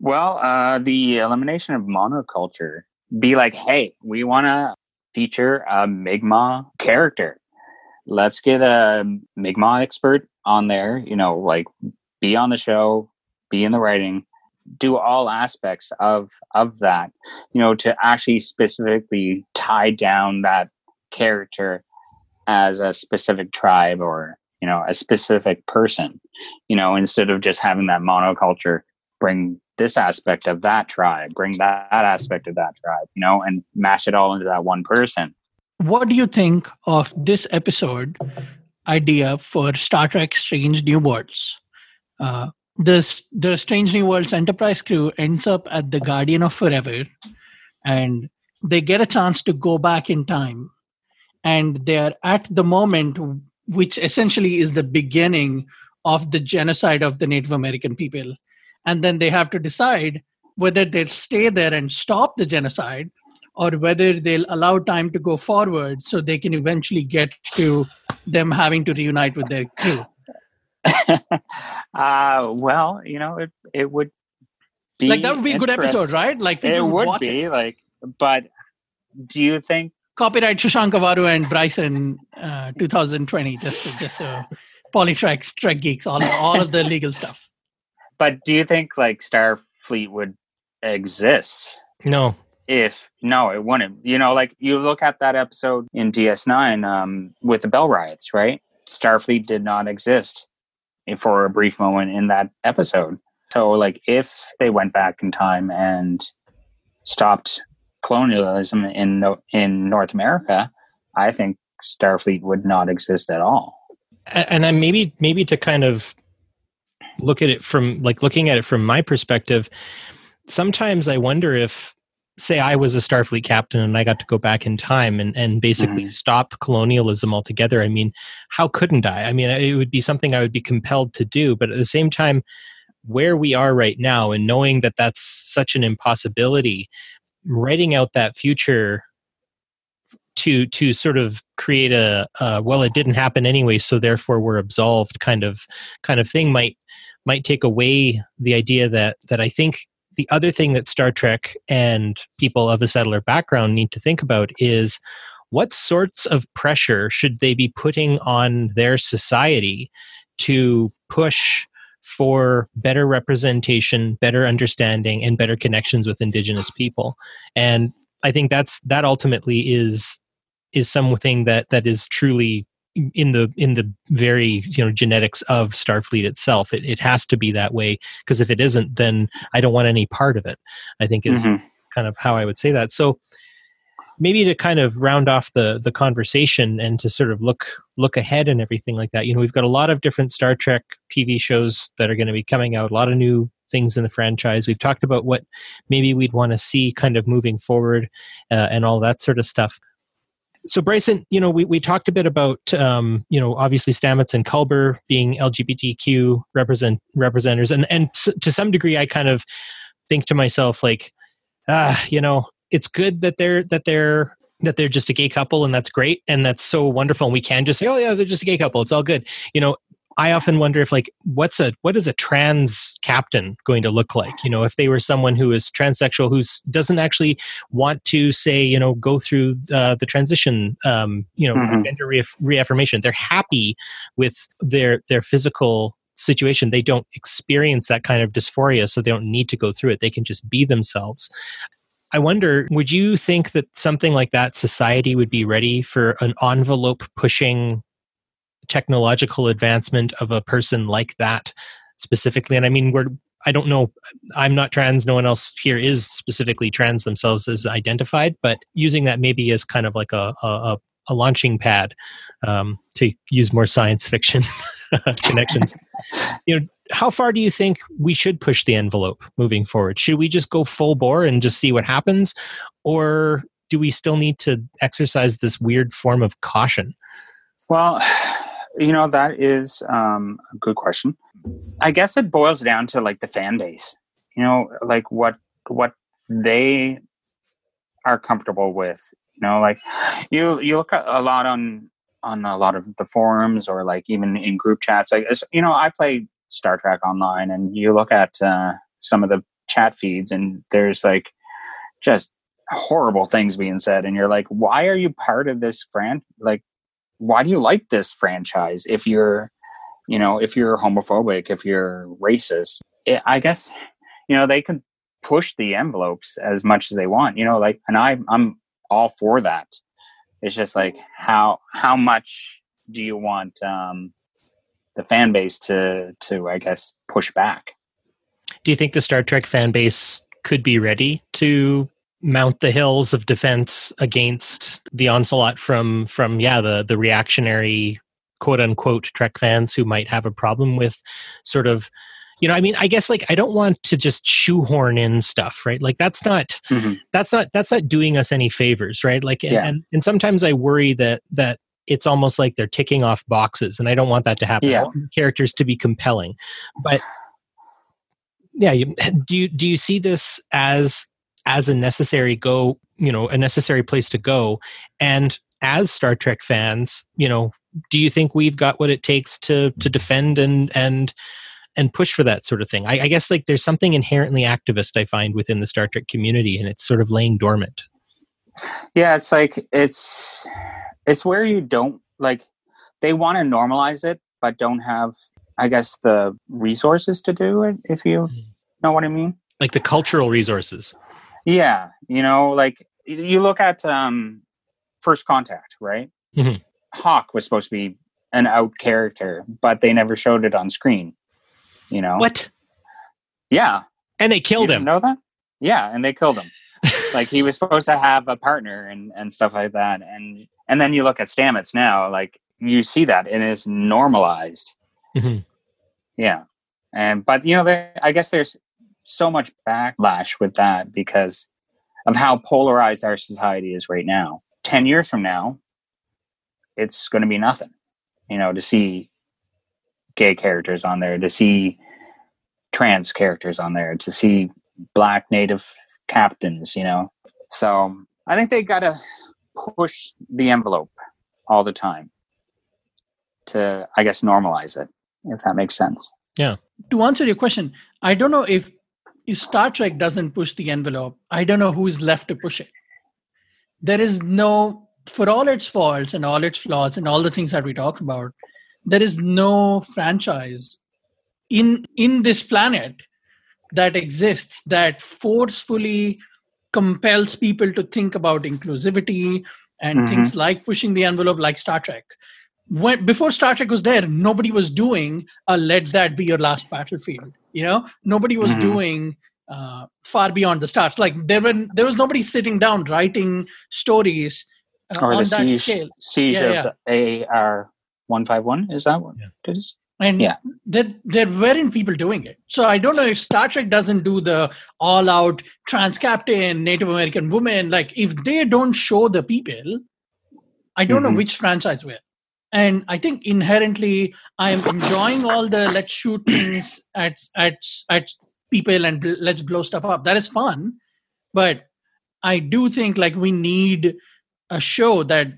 E: Well uh, the elimination of monoculture be like, hey, we want to feature a Mi'kmaq character. Let's get a Mi'kmaq expert on there, you know, like be on the show, be in the writing, do all aspects of of that, you know, to actually specifically tie down that character as a specific tribe or, you know, a specific person, you know, instead of just having that monoculture bring this aspect of that tribe, bring that, that aspect of that tribe, you know, and mash it all into that one person.
C: What do you think of this episode idea for Star Trek Strange New Worlds? Uh, this the Strange New Worlds Enterprise crew ends up at the Guardian of Forever, and they get a chance to go back in time, and they're at the moment which essentially is the beginning of the genocide of the Native American people and then they have to decide whether they'll stay there and stop the genocide or whether they'll allow time to go forward so they can eventually get to them having to reunite with their crew. *laughs*
E: Uh, well you know it, it would be
C: like that would be a good episode right? Like
E: it would, would be it. like but do you think
C: copyright Shashank Avaru and Bryson uh, 2020 just just so PoliTreks Trek Geeks all all of the legal stuff
E: but do you think like Starfleet would exist?
D: No.
E: If no, it wouldn't. You know, like you look at that episode in DS9 um, with the Bell riots, right? Starfleet did not exist for a brief moment in that episode. So, like, if they went back in time and stopped colonialism in in North America, I think Starfleet would not exist at all.
D: And then maybe maybe to kind of look at it from like looking at it from my perspective sometimes i wonder if say i was a starfleet captain and i got to go back in time and, and basically mm-hmm. stop colonialism altogether i mean how couldn't i i mean it would be something i would be compelled to do but at the same time where we are right now and knowing that that's such an impossibility writing out that future to to sort of create a uh, well it didn't happen anyway so therefore we're absolved kind of kind of thing might might take away the idea that that I think the other thing that Star Trek and people of a settler background need to think about is what sorts of pressure should they be putting on their society to push for better representation, better understanding, and better connections with Indigenous people. And I think that's that ultimately is is something that that is truly in the in the very you know genetics of starfleet itself it, it has to be that way because if it isn't then i don't want any part of it i think is mm-hmm. kind of how i would say that. So maybe to kind of round off the the conversation and to sort of look look ahead and everything like that you know we've got a lot of different star trek tv shows that are going to be coming out a lot of new things in the franchise. We've talked about what maybe we'd want to see kind of moving forward uh, and all that sort of stuff so Bryson, you know, we, we talked a bit about, um, you know, obviously Stamets and Culber being LGBTQ represent representers, and and to some degree, I kind of think to myself like, ah, you know, it's good that they're that they're that they're just a gay couple, and that's great, and that's so wonderful, and we can just say, oh yeah, they're just a gay couple, it's all good, you know. I often wonder if like what's a what is a trans captain going to look like? You know, if they were someone who is transsexual who doesn't actually want to say you know go through uh, the transition, um, you know, mm-hmm. gender re- reaffirmation. They're happy with their their physical situation. They don't experience that kind of dysphoria, so they don't need to go through it. They can just be themselves. I wonder, would you think that something like that society would be ready for an envelope pushing technological advancement of a person like that specifically. And i mean we're i don't know i'm not trans no one else here is specifically trans themselves as identified but using that maybe as kind of like a a, a launching pad um, to use more science fiction *laughs* connections. *laughs* You know how far do you think we should push the envelope moving forward? Should we just go full bore and just see what happens? Or do we still need to exercise this weird form of caution?
E: Well you know, that is um, a good question. I guess it boils down to like the fan base. You know, like what what they are comfortable with. You know, like you you look a lot on on a lot of the forums or like even in group chats. Like you know, I play Star Trek online, and you look at uh, some of the chat feeds, and there's like just horrible things being said and you're like why are you part of this fran like why do you like this franchise if you're you know if you're homophobic if you're racist? It, i guess you know they could push the envelopes as much as they want you know like and i i'm all for that. It's just like how how much do you want um the fan base to to i guess push back?
D: Do you think the Star Trek fan base could be ready to mount the hills of defense against the onslaught from from yeah the the reactionary quote unquote Trek fans who might have a problem with sort of you know I mean I guess like I don't want to just shoehorn in stuff right like that's not
E: Mhm.
D: that's not that's not doing us any favors right like and,
E: Yeah.
D: and and sometimes i worry that that it's almost like they're ticking off boxes and i don't want that to happen I
E: Yeah.
D: want characters to be compelling but yeah you, do you do you see this as as a necessary go you know a necessary place to go and as star trek fans you know do you think we've got what it takes to to defend and and and push for that sort of thing. I, I guess like there's something inherently activist I find within the Star Trek community, and it's sort of laying dormant.
E: Yeah, it's like it's it's where you don't like they want to normalize it, but don't have, I guess, the resources to do it. If you
D: Mhm.
E: know what I mean.
D: Like the cultural resources.
E: Yeah, you know, like you look at um First Contact, right?
D: Mhm.
E: Hawk was supposed to be an out character, but they never showed it on screen. You know
D: What?
E: Yeah,
D: And they killed
E: didn't
D: him.
E: Know that? Yeah, and they killed him. *laughs* like he was supposed to have a partner and and stuff like that and and then you look at stamets now like you see that and it's normalized
D: Mhm.
E: yeah and but you know there i guess there's so much backlash with that because of how polarized our society is right now 10 years from now it's going to be nothing you know to see gay characters on there to see trans characters on there to see black native captains, you know. So I think they got to push the envelope all the time to, I guess, normalize it, if that makes sense. Yeah.
C: To answer your question, I don't know if, if Star Trek doesn't push the envelope, I don't know who's left to push it. There is no, for all its faults and all its flaws and all the things that we talked about, there is no franchise in in this planet that exists that forcefully compels people to think about inclusivity and
E: Mhm.
C: things like pushing the envelope like Star Trek. When before Star Trek was there, nobody was doing a let that be your last battlefield. You know, nobody was
E: Mhm.
C: doing uh, far beyond the stars. Like there were there was nobody sitting down writing stories uh,
E: Or
C: on
E: the
C: that
E: siege,
C: scale.
E: siege
C: Yeah,
E: of AR 151. Is that what
D: Yeah.
E: it is?
C: and
E: Yeah.
C: there there weren't people doing it so i don't know if star trek doesn't do the all out trans captain native american woman like if they don't show the people i don't know
E: Mhm.
C: which franchise will and i think inherently i am enjoying all the let's shoot things at at at people and bl- let's blow stuff up. That is fun. But i do think like we need a show that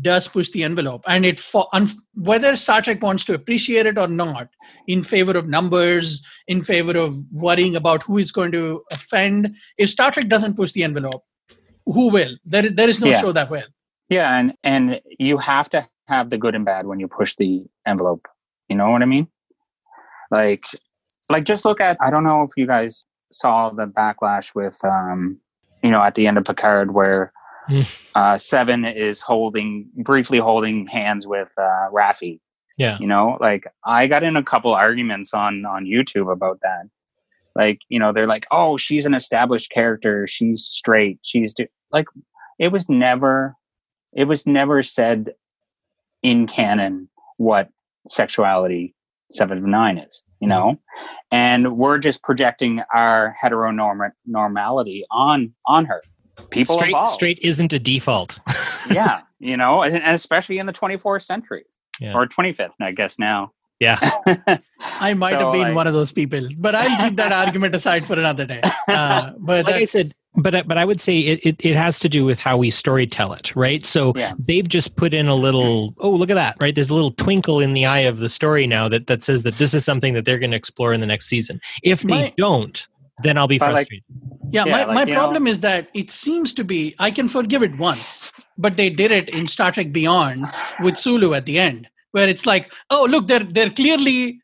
C: does push the envelope. And it for un- whether star trek wants to appreciate it or not in favor of numbers in favor of worrying about who is going to offend if star trek doesn't push the envelope who will? There is, there is no
E: Yeah.
C: show that will.
E: Yeah, and and you have to have the good and bad when you push the envelope. You know what I mean? Like, like just look at. I don't know if you guys saw the backlash with, um, you know, at the end of Picard where
D: Hmm.
E: uh, Seven is holding briefly holding hands with uh, Raffi.
D: Yeah.
E: You know, like I got in a couple arguments on on YouTube about that. Like, you know, they're like, "Oh, she's an established character. She's straight. She's do-. like." It was never it was never said in canon what sexuality seven of nine is, you know, and we're just projecting our heteronormality on on her. People
D: straight
E: evolve.
D: straight isn't a default. *laughs*
E: yeah, you know, and, and especially in the 24th century
D: Yeah.
E: or 25th, I guess now.
D: yeah. *laughs*
C: i might
E: So,
C: have been
E: like-
C: one of those people but i'll leave that *laughs* argument aside for another day uh, but
D: Like I said, but I- but I would say it, it, it has to do with how we story tell it, right? So
E: Yeah.
D: they've just put in a little oh look at that, right? There's a little twinkle in the eye of the story now that that says that this is something that they're going to explore in the next season. If they
C: My-
D: don't, then I'll be
E: But, like,
D: frustrated.
C: Yeah,
E: Yeah,
C: my,
E: like,
C: my
E: you
C: problem is that it seems to be I can forgive it once, but they did it in Star Trek Beyond with Sulu at the end, where it's like, oh look, they're they're clearly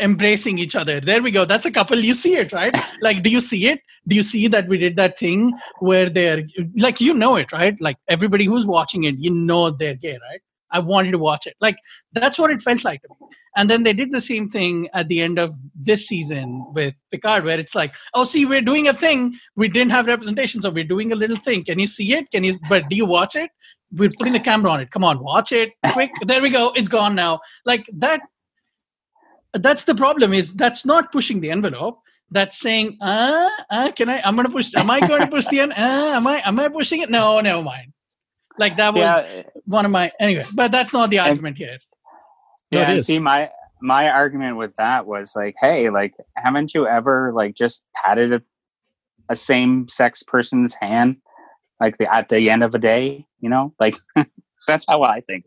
C: embracing each other. There we go. That's a couple. You see it, right? *laughs* like, do you see it? Do you see that we did that thing where they're like you know it, right? Like everybody who's watching it, you know they're gay, right? I wanted to watch it. Like that's what it felt like to me. And then they did the same thing at the end of this season with Picard, where it's like, oh, see, we're doing a thing. We didn't have representation, so we're doing a little thing. Can you see it? Can you? But do you watch it? We're putting the camera on it. Come on, watch it quick. *laughs* there we go. It's gone now. Like that. That's the problem. Is that's not pushing the envelope. That's saying, uh, uh can I? I'm gonna push. Am I going to push the end? Uh, am I? Am I pushing it? No, never mind. Like that was
E: Yeah,
C: one of my anyway. But that's not the argument here.
E: Yeah. and
D: is.
E: See, my my argument with that was like, hey, like, haven't you ever like just patted a, a same sex person's hand, like the at the end of a day? You know, like *laughs* that's how I think.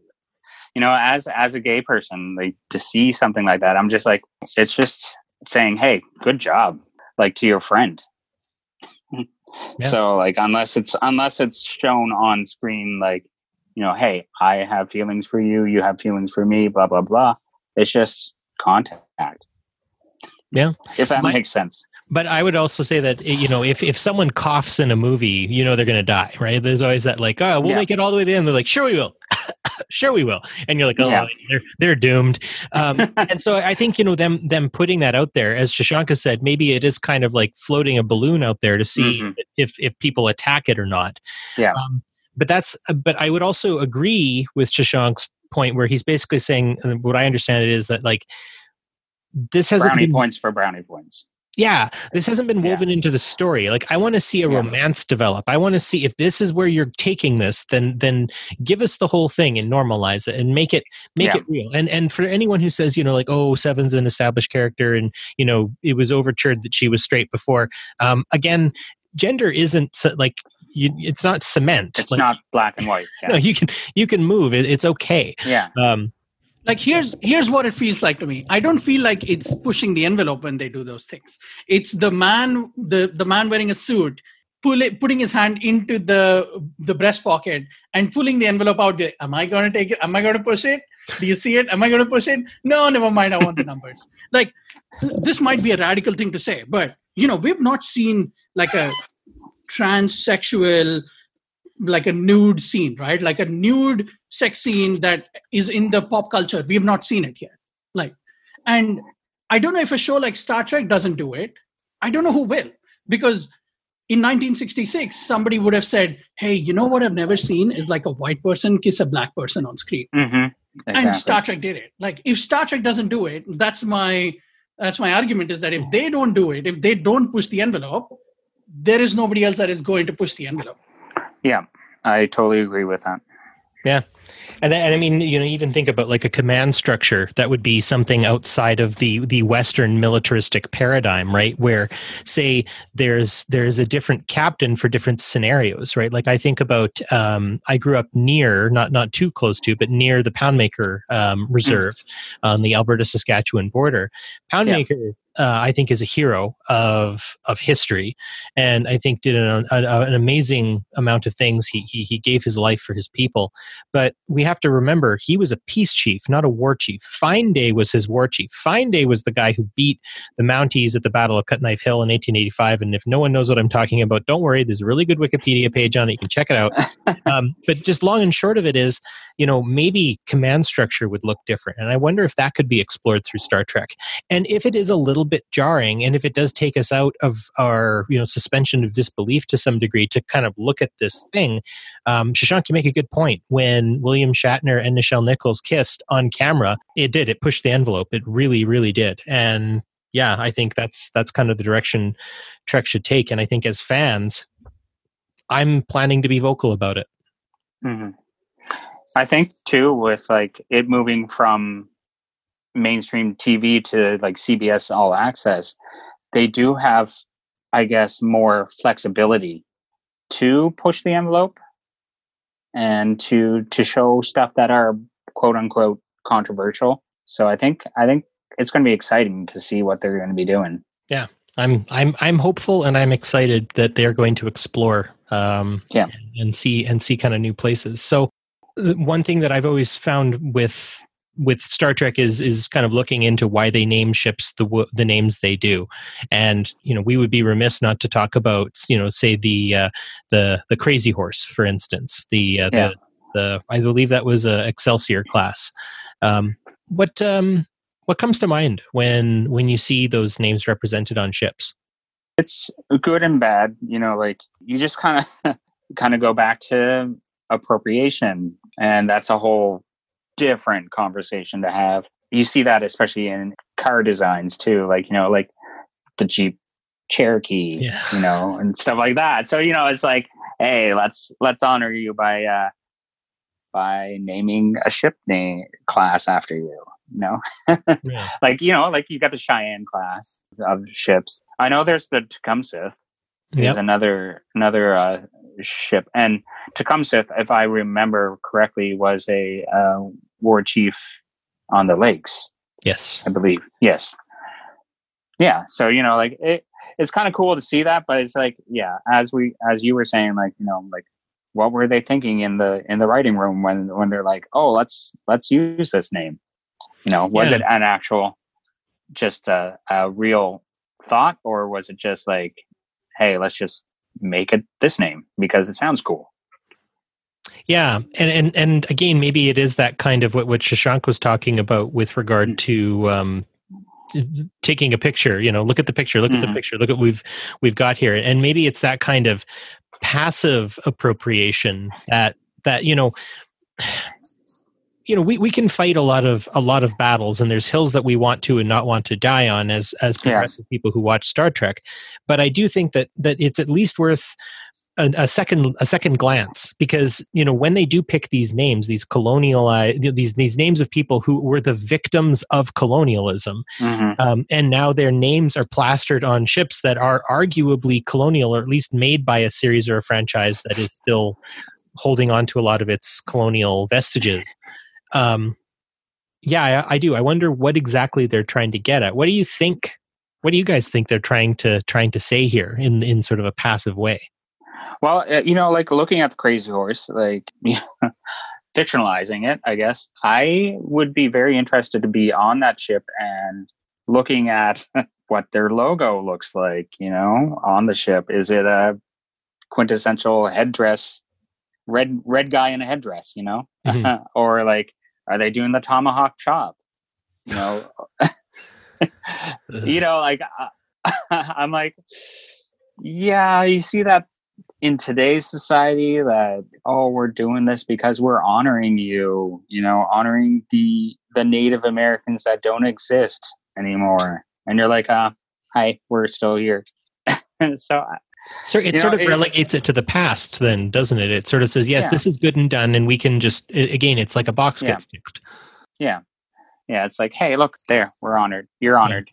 E: You know, as as a gay person, like to see something like that, I'm just like, it's just saying, hey, good job, like to your friend. *laughs*
D: Yeah.
E: So like, unless it's unless it's shown on screen, like you know, hey, I have feelings for you, you have feelings for me, blah blah blah. It's just contact.
D: Yeah.
E: If that
D: My-
E: makes sense.
D: But I would also say that you know if if someone coughs in a movie, you know they're going to die, right? There's always that like, oh, we'll
E: Yeah.
D: make it all the way to the end. They're like, sure we will, *laughs* sure we will, and you're like, oh,
E: Yeah.
D: they're they're doomed. Um, *laughs* and so I think you know them them putting that out there, as Shashanka said, maybe it is kind of like floating a balloon out there to see
E: Mhm.
D: if if people attack it or not.
E: Yeah.
D: Um, but that's but I would also agree with Shashank's point where he's basically saying what I understand it is that like this hasn't
E: brownie
D: been
E: points for brownie points.
D: Yeah this hasn't been
E: Yeah.
D: woven into the story like i want to see a
E: Yeah.
D: romance develop i want to see if this is where you're taking this then then give us the whole thing and normalize it and make it make
E: Yeah.
D: it real and and for anyone who says you know like oh seven's an established character and you know it was overturned that she was straight before um again gender isn't like you, it's not cement
E: It's
D: Like,
E: not black and white. *laughs*
D: no you can you can move it, it's okay
E: yeah.
D: um
C: like here's here's what it feels like to me. I don't feel like it's pushing the envelope when they do those things. It's the man the the man wearing a suit pull it, putting his hand into the the breast pocket and pulling the envelope out there. Am i going to take it? Am i going to push it? Do you see it? Am i going to push it? No never mind. I want the numbers. Like this might be a radical thing to say but you know we've not seen like a transsexual like a nude scene right? Like a nude sex scene that is in the pop culture. We have not seen it yet. Like and i don't know if a show like star trek doesn't do it. I don't know who will because in 1966 somebody would have said hey you know what i've never seen is like a white person kiss a black person on screen.
E: Hmm
C: and star trek did it. Like if star trek doesn't do it that's my that's my argument is that if they don't do it if they don't push the envelope there is nobody else that is going to push the envelope
E: Yeah. I totally agree with that. Yeah.
D: And, and I mean, you know, even think about like a command structure that would be something outside of the the Western militaristic paradigm, right? Where, say, there's there's a different captain for different scenarios, right? Like I think about, um, I grew up near, not not too close to, but near the Poundmaker um, Reserve on the Alberta Saskatchewan border. Poundmaker. Uh, I think is a hero of of history, and I think did an, an, an amazing amount of things. He, he he gave his life for his people, but we have to remember he was a peace chief, not a war chief. Fine Day was his war chief. Fine Day was the guy who beat the Mounties at the Battle of Cut Knife Hill in 1885. And if no one knows what I'm talking about, don't worry. There's a really good Wikipedia page on it. You can check it out. *laughs* um, but just long and short of it is, you know, maybe command structure would look different. And I wonder if that could be explored through Star Trek. And if it is a little bit jarring, and if it does take us out of our, you know, suspension of disbelief to some degree to kind of look at this thing, um, Shashank, you make a good point. When William Shatner and Nichelle Nichols kissed on camera, it did. It pushed the envelope. It really, really did. And yeah, I think that's that's kind of the direction Trek should take. And I think as fans, I'm planning to be vocal about it.
E: hmm I think too, with like it moving from mainstream TV to like CBS All Access, they do have, I guess, more flexibility to push the envelope and to to show stuff that are quote unquote controversial. So I think I think it's going to be exciting to see what they're going to be doing.
D: Yeah, I'm I'm I'm hopeful and I'm excited that they're going to explore um,
E: Yeah.
D: and see and see kind of new places. So uh, one thing that I've always found with with Star Trek is is kind of looking into why they name ships the the names they do, and you know we would be remiss not to talk about you know say the uh, the the Crazy Horse for instance the uh,
E: Yeah.
D: the the I believe that was a Excelsior class. Um, what um, what comes to mind when when you see those names represented on ships?
E: it's good and bad you know like you just kind of *laughs* kind of go back to appropriation and that's a whole different conversation to have. You see that especially in car designs too like you know like the jeep cherokee
D: Yeah.
E: you know and stuff like that. So you know it's like hey let's let's honor you by uh by naming a ship name class after you you know? *laughs*
D: Yeah.
E: like you know like you got the cheyenne class of ships. I know there's the tecumseh is another another uh, ship. And tecumseh if i remember correctly was a uh, war chief on the lakes
D: Yes.
E: i believe yes yeah so you know like it it's kind of cool to see that but it's like yeah as we as you were saying like you know like what were they thinking in the in the writing room when when they're like oh let's let's use this name you know was
D: Yeah.
E: it an actual just a, a real thought or was it just like hey let's just make it this name because it sounds cool
D: Yeah, and and and again, maybe it is that kind of what what Shashank was talking about with regard
E: Mm.
D: to um, taking a picture. You know, look at the picture, look at the
E: Mhm.
D: picture, look at what we've we've got here, and maybe it's that kind of passive appropriation that that you know. *sighs* You know, we, we can fight a lot of a lot of battles, and there's hills that we want to and not want to die on as as
E: Yeah.
D: progressive people who watch Star Trek. But I do think that that it's at least worth a, a second a second glance because you know when they do pick these names these colonial uh, these these names of people who were the victims of colonialism
E: Mhm.
D: um, and now their names are plastered on ships that are arguably colonial or at least made by a series or a franchise that is still holding on to a lot of its colonial vestiges. Um, yeah I, I do. I wonder what exactly they're trying to get at. What do you think what do you guys think they're trying to trying to say here in in sort of a passive way
E: Well, uh, you know, like looking at the Crazy Horse, like *laughs* fictionalizing it, I guess I would be very interested to be on that ship and looking at *laughs* what their logo looks like. You know, on the ship, is it a quintessential headdress, red red guy in a headdress? You know,
D: Mhm. *laughs*
E: or like, are they doing the tomahawk chop? You know, you know, like uh, I'm like, yeah, you see that in today's society that oh, we're doing this because we're honoring you, you know, honoring the the Native Americans that don't exist anymore, and you're like, uh, hi, we're still here. *laughs* so
D: So it sort
E: know,
D: of
E: it-
D: relegates it to the past, then, doesn't it? It sort of says, "Yes,
E: Yeah.
D: this is good and done," and we can just again, it's like a box
E: Yeah.
D: gets ticked.
E: yeah, yeah, it's like, hey, look there, we're honored. You're honored.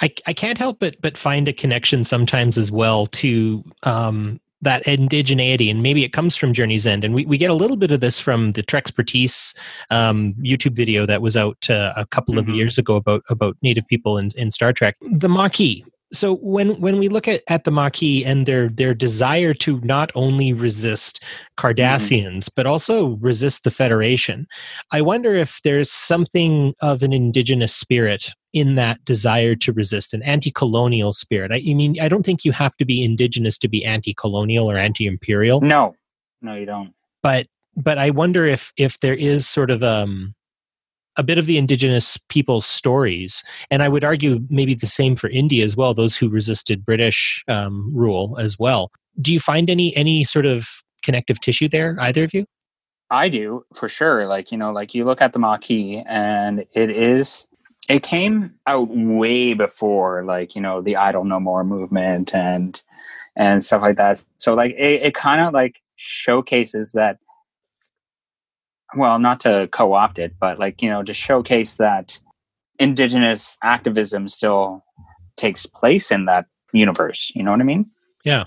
D: I I can't help but but find a connection sometimes as well to um, that indigeneity, and maybe it comes from Journey's End, and we, we get a little bit of this from the Trekspertise um, YouTube video that was out uh, a couple of
E: Mhm.
D: years ago about about Native people in, in Star Trek. The Maquis. So when when we look at, at the Maquis and their their desire to not only resist Cardassians but also resist the Federation, I wonder if there's something of an indigenous spirit in that desire to resist, an anti-colonial spirit. I, I mean, I don't think you have to be indigenous to be anti-colonial or anti-imperial,
E: No, no, you don't.
D: but but I wonder if if there is sort of um a bit of the indigenous people's stories, and I would argue maybe the same for India as well. Those who resisted British um, rule as well. Do you find any any sort of connective tissue there, either of you?
E: I do for sure. Like, you know, like you look at the Maquis and it is, it came out way before like, you know, the Idle No More movement and, and stuff like that. So like, it, it kind of like showcases that, well, not to co opt it, but like, you know, to showcase that indigenous activism still takes place in that universe. You know what I mean?
D: Yeah.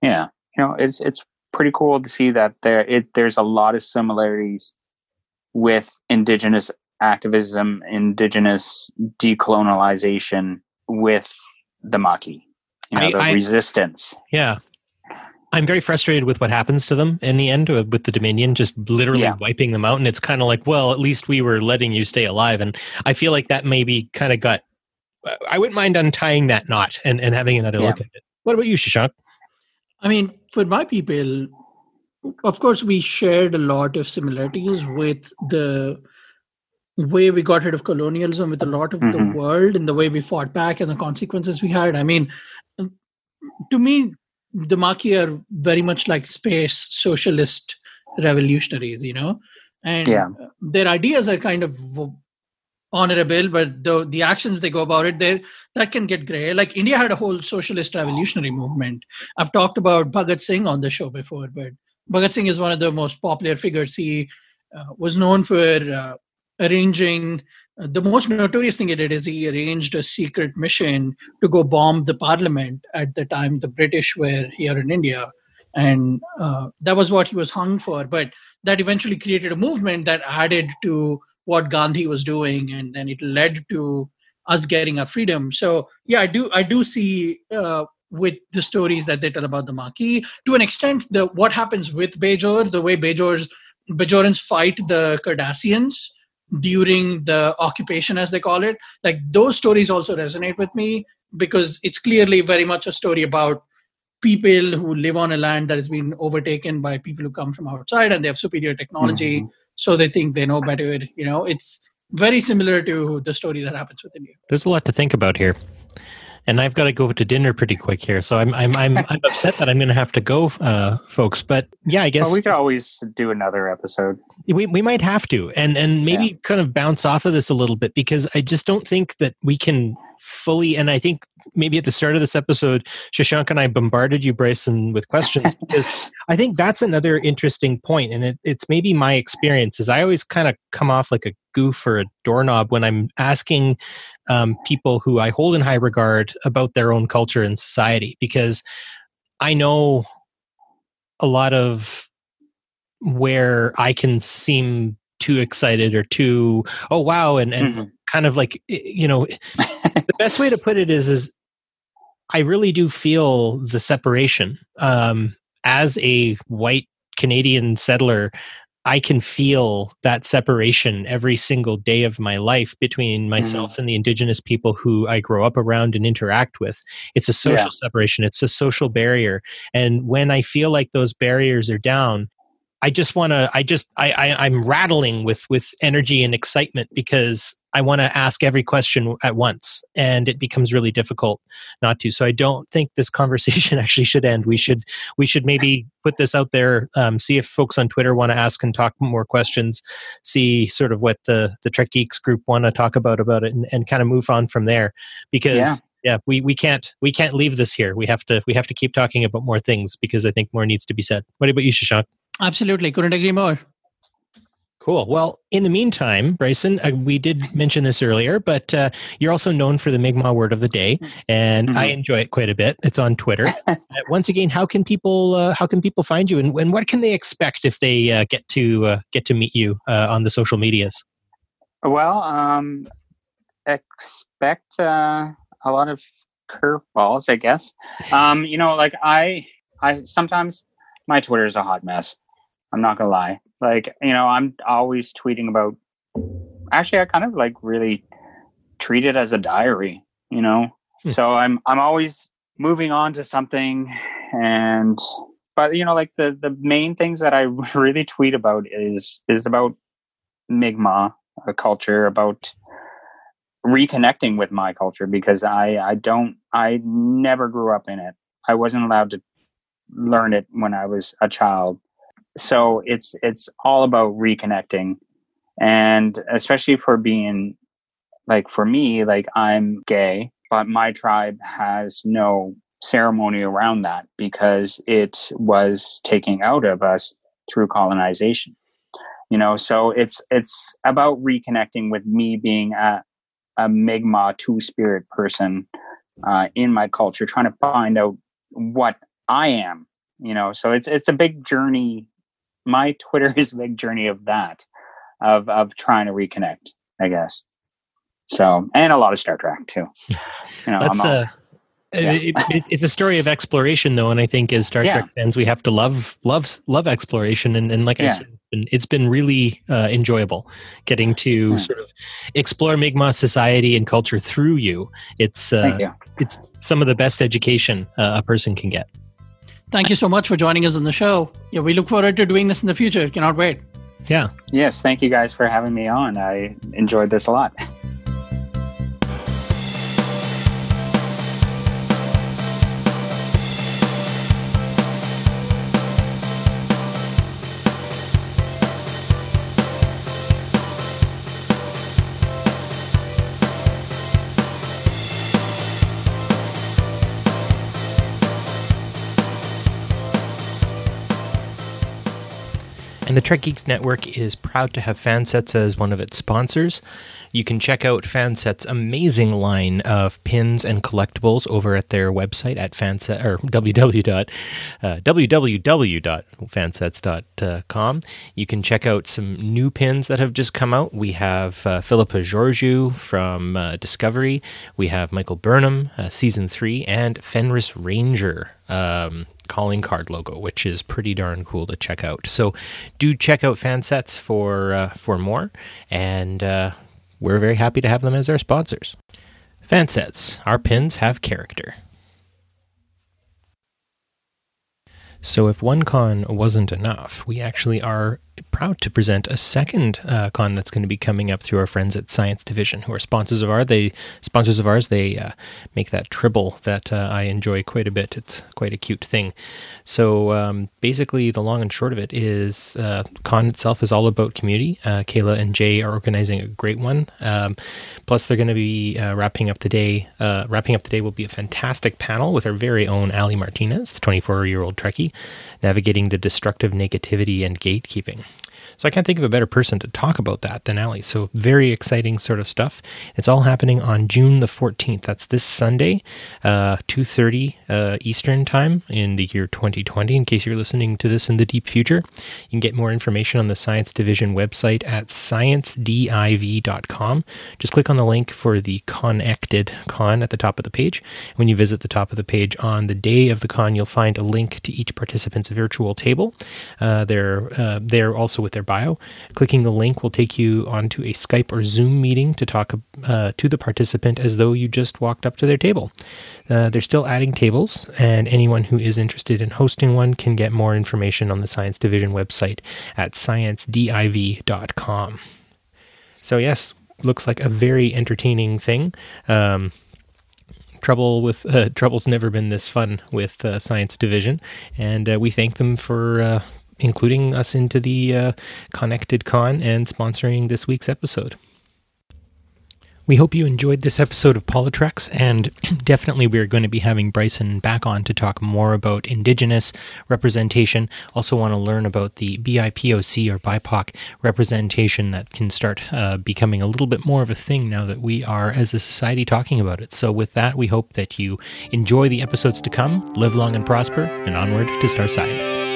E: Yeah. You know, it's, it's pretty cool to see that there it there's a lot of similarities with indigenous activism, indigenous decolonialization with the Maquis. You know,
D: I-
E: the
D: I-
E: resistance.
D: Yeah. I'm very frustrated with what happens to them in the end uh, with the Dominion, just literally
E: Yeah.
D: wiping them out. And it's kind of like, well, at least we were letting you stay alive. And I feel like that maybe kind of got, I wouldn't mind untying that knot and, and having another
E: Yeah.
D: look at it. What about you, Shashank?
C: I mean, for my people, of course, we shared a lot of similarities with the way we got rid of colonialism with a lot of the
E: Mhm.
C: world and the way we fought back and the consequences we had. I mean, to me, the Maquis are very much like space socialist revolutionaries, you know, and
E: Yeah.
C: their ideas are kind of honorable, but the the actions they go about it, there that can get gray. Like India had a whole socialist revolutionary movement. I've talked about Bhagat Singh on the show before, but Bhagat Singh is one of the most popular figures. He uh, was known for uh, arranging. Uh, the most notorious thing he did is he arranged a secret mission to go bomb the parliament at the time the British were here in India. And uh, that was what he was hung for. But that eventually created a movement that added to what Gandhi was doing, and then it led to us getting our freedom. So yeah, I do I do see uh, with the stories that they tell about the Maquis to an extent the what happens with Bajor, the way Bajor's Bajorans fight the Cardassians during the occupation, as they call it. Like those stories also resonate with me because it's clearly very much a story about people who live on a land that has been overtaken by people who come from outside and they have superior technology mm-hmm. so they think they know better you know it's very similar to the story that happens within you
D: There's a lot to think about here. And I've got to go to dinner pretty quick here. So I'm, I'm, I'm, I'm upset that I'm going to have to go, uh, folks. But yeah, I guess
E: Well, we could always do another episode.
D: we, we might have to and and maybe kind of bounce off of this a little bit because i just don't think that we can fully and i think maybe at the start of this episode shashank and i bombarded you bryson with questions *laughs* because i think that's another interesting point and it, it's maybe my experience is i always kind of come off like a goof or a doorknob when i'm asking um, people who i hold in high regard about their own culture and society because i know a lot of where I can seem too excited or too oh wow and and
E: Mhm.
D: Kind of like you know the best way to put it is is I really do feel the separation um as a white Canadian settler I can feel that separation every single day of my life between myself and the indigenous people who I grow up around and interact with. It's a social
E: Yeah.
D: separation, it's a social barrier. And when I feel like those barriers are down, I just want to. I just. I, I. I'm rattling with with energy and excitement because I want to ask every question at once, and it becomes really difficult not to. So I don't think this *laughs* conversation actually should end. We should. We should maybe put this out there. Um, see if folks on Twitter want to ask and talk more questions. See sort of what the the Trek Geeks group want to talk about about it, and, and kind of move on from there. Because
E: Yeah.
D: yeah, we, we can't we can't leave this here. We have to we have to keep talking about more things because I think more needs to be said. What about you, Shashank?
C: Absolutely couldn't agree more
D: Cool. Well, in the meantime, Bryson, uh, we did mention this earlier, but uh, you're also known for the Mi'kmaq word of the day, and I
E: Mhm.
D: enjoy it quite a bit. It's on Twitter. *laughs* uh, once again, how can people uh, how can people find you, and, and what can they expect if they uh, get to uh, get to meet you uh, on the social medias?
E: Well, um, expect uh, a lot of curveballs, I guess. Um, you know, like I, I sometimes my Twitter is a hot mess. I'm not gonna lie. Like, you know, I'm always tweeting about. Actually, I kind of like really treat it as a diary. You know,
D: Hmm.
E: so I'm I'm always moving on to something, and but you know, like the the main things that I *laughs* really tweet about is is about Mi'kmaq a culture about reconnecting with my culture because I I don't I never grew up in it. I wasn't allowed to learn it when I was a child. So it's it's all about reconnecting and especially for being like for me like I'm gay but my tribe has no ceremony around that because it was taken out of us through colonization you know so it's it's about reconnecting with me being a, a Mi'kmaq two spirit person uh, in my culture trying to find out what i am you know so it's it's a big journey my *laughs* twitter is a big journey of that of of trying to reconnect i guess so and a lot of star trek too *laughs* you know I'm all-
D: uh,
E: Yeah.
D: It, it, it's a story of exploration, though, and I think as Star
E: Yeah.
D: Trek fans, we have to love love love exploration, and, and like I said, it's been, it's been really uh, enjoyable getting to
E: Yeah.
D: sort of explore Mi'kmaq society and culture through you. It's uh,
E: you.
D: it's some of the best education uh, a person can get.
C: Thank you so much for joining us on the show. Yeah, we look forward to doing this in the future. Cannot wait.
D: Yeah.
E: Yes, thank you guys for having me on. I enjoyed this a lot. *laughs*
D: And the Trek Geeks Network is proud to have Fansets as one of its sponsors. You can check out Fanset's amazing line of pins and collectibles over at their website at fanset or *laughs* www. Uh, www.fansets.com. You can check out some new pins that have just come out. We have uh, Philippa Georgiou from uh, Discovery. We have Michael Burnham, uh, season three, and Fenris Ranger. Um, calling card logo, which is pretty darn cool to check out. So, do check out Fansets for uh, for more, and uh, we're very happy to have them as our sponsors. Fansets, our pins have character. So, if one con wasn't enough, we actually are proud to present a second uh, con that's going to be coming up through our friends at Science Division, who are sponsors of ours. They sponsors of ours. They uh, make that tribble that uh, I enjoy quite a bit. It's quite a cute thing. So um, basically, the long and short of it is, uh, con itself is all about community. Uh, Kayla and Jay are organizing a great one. Um, plus, they're going to be uh, wrapping up the day. Wrapping up the day will be a fantastic panel with our very own Ali Martinez, the 24-year-old Trekkie, navigating the destructive negativity and gatekeeping. So I can't think of a better person to talk about that than Ali. So very exciting sort of stuff. It's all happening on June the 14th. That's this Sunday, uh, 2.30 uh, Eastern Time in the year 2020, in case you're listening to this in the deep future. You can get more information on the Science Division website at sciencediv.com. Just click on the link for the Connected Con at the top of the page. When you visit the top of the page on the day of the con, you'll find a link to each participant's virtual table. Uh, they're, uh, they're also with their bio. Clicking the link will take you onto a Skype or Zoom meeting to talk uh, to the participant as though you just walked up to their table. Uh, they're still adding tables, and anyone who is interested in hosting one can get more information on the Science Division website at sciencediv.com. So, yes, looks like a very entertaining thing. Um, trouble with uh, *laughs* trouble's never been this fun with uh, science division and uh, we thank them for uh, including us into the uh, connected con and sponsoring this week's episode we hope you enjoyed this episode of PoliTreks, and *clears throat* definitely we're going to be having Bryson back on to talk more about Indigenous representation. Also, want to learn about the BIPOC or BIPOC representation that can start uh, becoming a little bit more of a thing now that we are, as a society, talking about it. So, with that, we hope that you enjoy the episodes to come, live long and prosper, and onward to Star Science.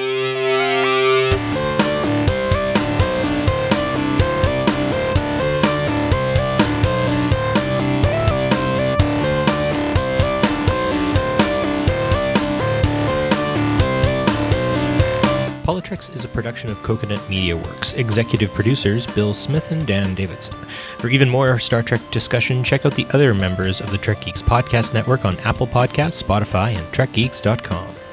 D: PoliTreks is a production of Coconut Media Works. Executive producers Bill Smith and Dan Davidson. For even more Star Trek discussion, check out the other members of the Trek Geeks Podcast Network on Apple Podcasts, Spotify, and TrekGeeks.com.